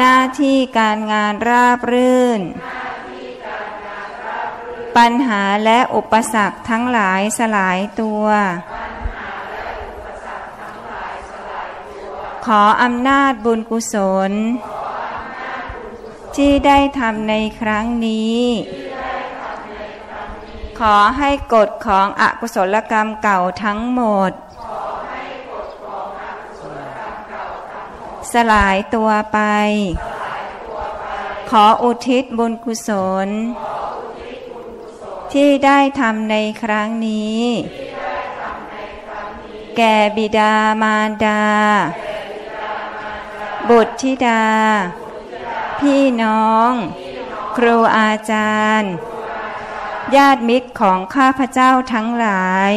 หน้าที่การงานราบรื่น ปัญหาและอุปสรรคทั้งหลายสลายตัว ขออำนาจบุญกุศล ที่ได้ทำในครั้งนี้ ขอให้กฎของอกุศลกรรมเก่าทั้งหมด สลายตัวไป ขออุทิศบุญกุศล ที่ได้ทำในครั้งนี้ แก่บิดามารดา บุตรธิดา พี่น้อง ครูอาจารย์ ญาติมิตรของข้าพเจ้าทั้งหลาย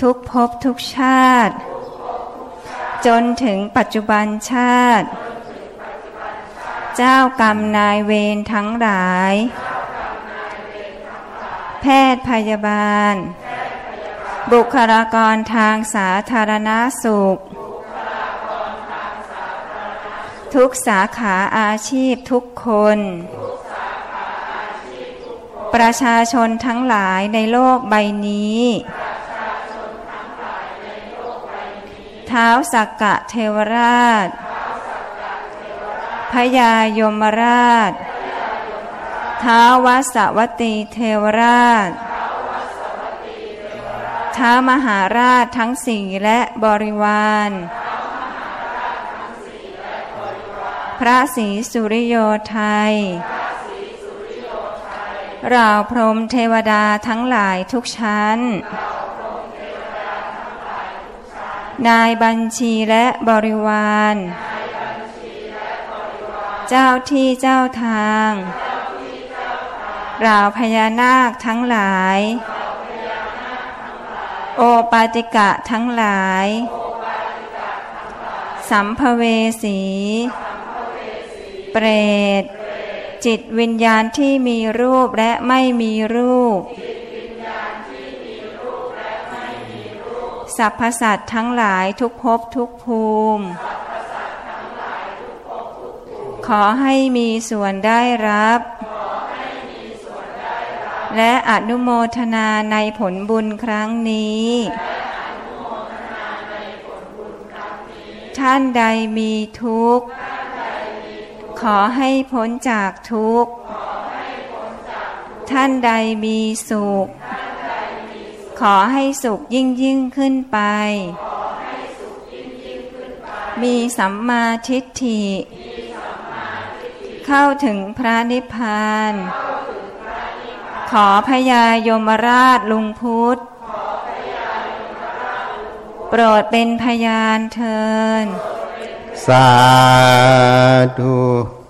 ทุกภพทุกชาติ จนถึงปัจจุบันชาติ เจ้ากรรมนายเวรทั้งหลาย แพทย์พยาบาล บุคลากรทางสาธารณสุข ทุกสาขาอาชีพทุกคน ประชาชนทั้งหลายในโลกใบนี้ ท้าสักกะเทวราช พญายมราช ท้าววัสวตีเทวราช ท้ามหาราชทั้งสี่และบริวาร พระศรีสุริโยไทยราวพรมเทวดาทั้งหลายทุกชั้นน นายบัญชีและบริวาร เจ้าที่เจ้าทางราวพญานาคทั้งหลาย โอปาติกะทั้งหลาย สัมภเวสี เปรต จิตวิญญาณที่มีรูปและไม่มีรูป สรรพสัตว์ทั้งหลายทุกภพทุกภูมิ ขอให้มีส่วนได้รับ และอนุโมทนาในผลบุญครั้งนี้ ท่านใดมีทุกข์ ขอให้พ้นจากทุกข์ ท่านใดมีสุข ขอให้สุขยิ่งยิ่งขึ้นไป มีสัมมาทิฏฐิ เข้าถึงพระนิพพาน ขอพญายมราชลุงพุทธ โปรดเป็นพยานเทิน สาธุ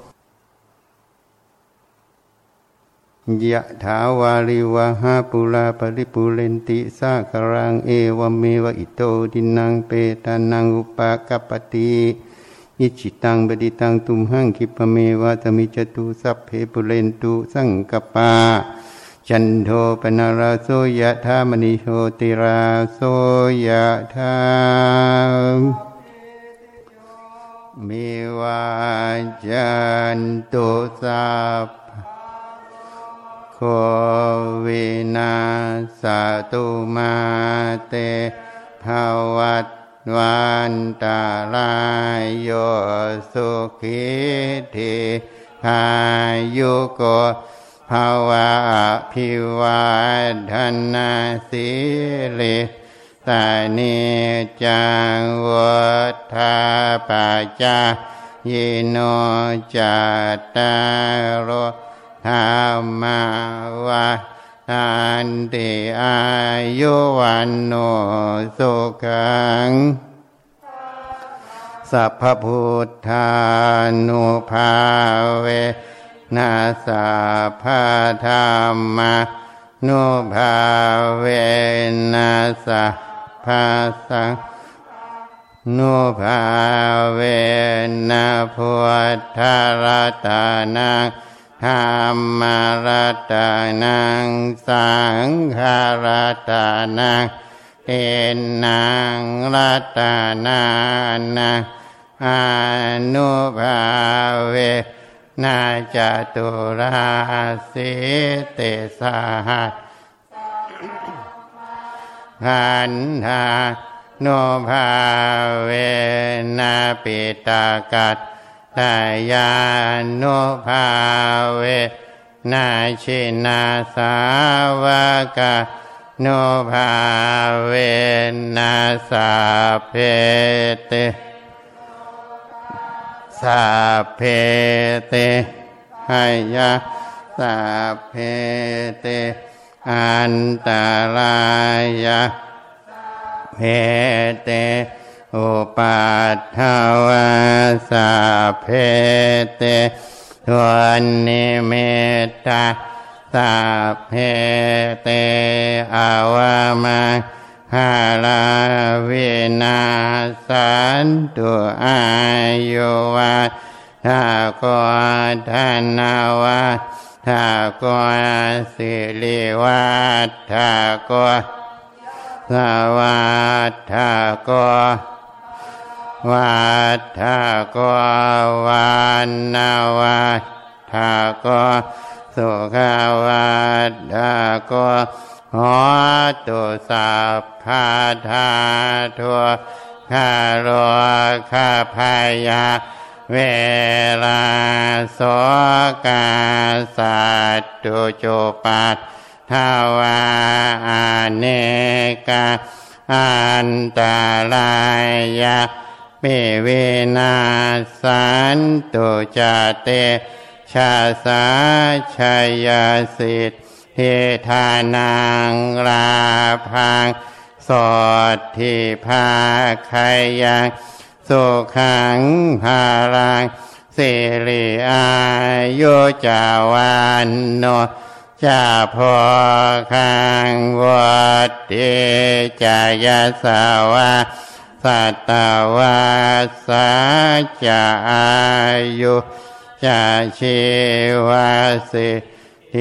ยะถาวาริวะหาปุราปริปุเรนติสากรังเอวเมวอิโตดินังเปตานังอุปากปติอิจิตังบดิตังตุมหังคิปเมวะตมิจตุสัพเพปุเรนตุสังกปา จันโทปนาราโสยะธามณิโชติราโสยะธามิวาจันตุสัพ โควินาสตุมาเตภวัตวันตาลายโยสุขิธิพายุโกภาวะพิวัฒนาสิริตานิจังวัฏาปัจจายโนจัตตารโธรรมาวาทันติอายุวันโนสุขังสัพพุทธานุภาเวนัสสะพะธรรมานุภาเวนัสสะพะสังนุภาเวนะพุทธรัตนัง ธรรมรัตนังสังฆรัตนังเอนังรัตนานังอนุภาเวนาจตุราสิเตสาหัสขันธาโนภาเวนาปิตากัต ตายานุภาเวนาชินาสาวกาโนภาเวนาสาเพเตสาเพเตหายาสาเพเตอันตรายาเพเต อุปัฏฐวาสาเพเตทวนนิเมตาสาเพเตอาวามาหาลาวินาสันตุอายุวัฏทากวทานาวาทากวสิริวัฏทากวสวัฏทากว วัฏทากววันนาวัฏทากสุขวัฏทากหอตุสัพพาธาทัวคารคาพายา เวลาโสกาสัตตุจุปัตทาวาอเนกาอันตรายา เมเวนาสันตุจเต ชาสาชยสิทธิเทานังราพัง สดที่ภาคายังสุขังภารังสิริอายุจาวันโนจาพอคังวัดเตจายสาวา สัตวาสาจาอายุจาชีวาสิเท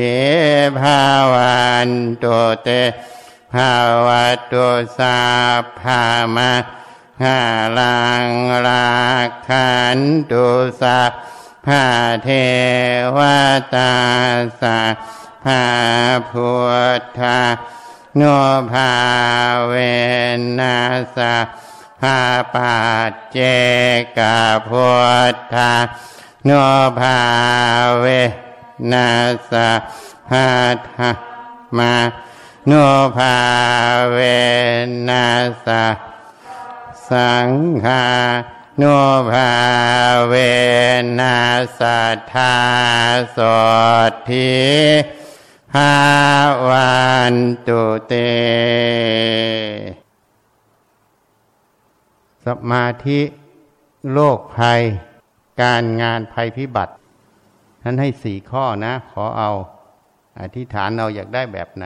ภาวันตุเตภาวะตุสาภามาหาลังราคันตุสาภาเทวตาสาภาพุทธาโนภาเวนัสา ภาปัจเจกพุทธาโนภาเวนาสะพาธามาโนภาเวนัสะสังฆาโนภาเวนัสะทาสดทีภาวันตุเต สมาธิโลกภัย การงานภัยพิบัติท่านให้สี่ข้อนะ ขอเอา อธิษฐานเราอยากได้แบบไหน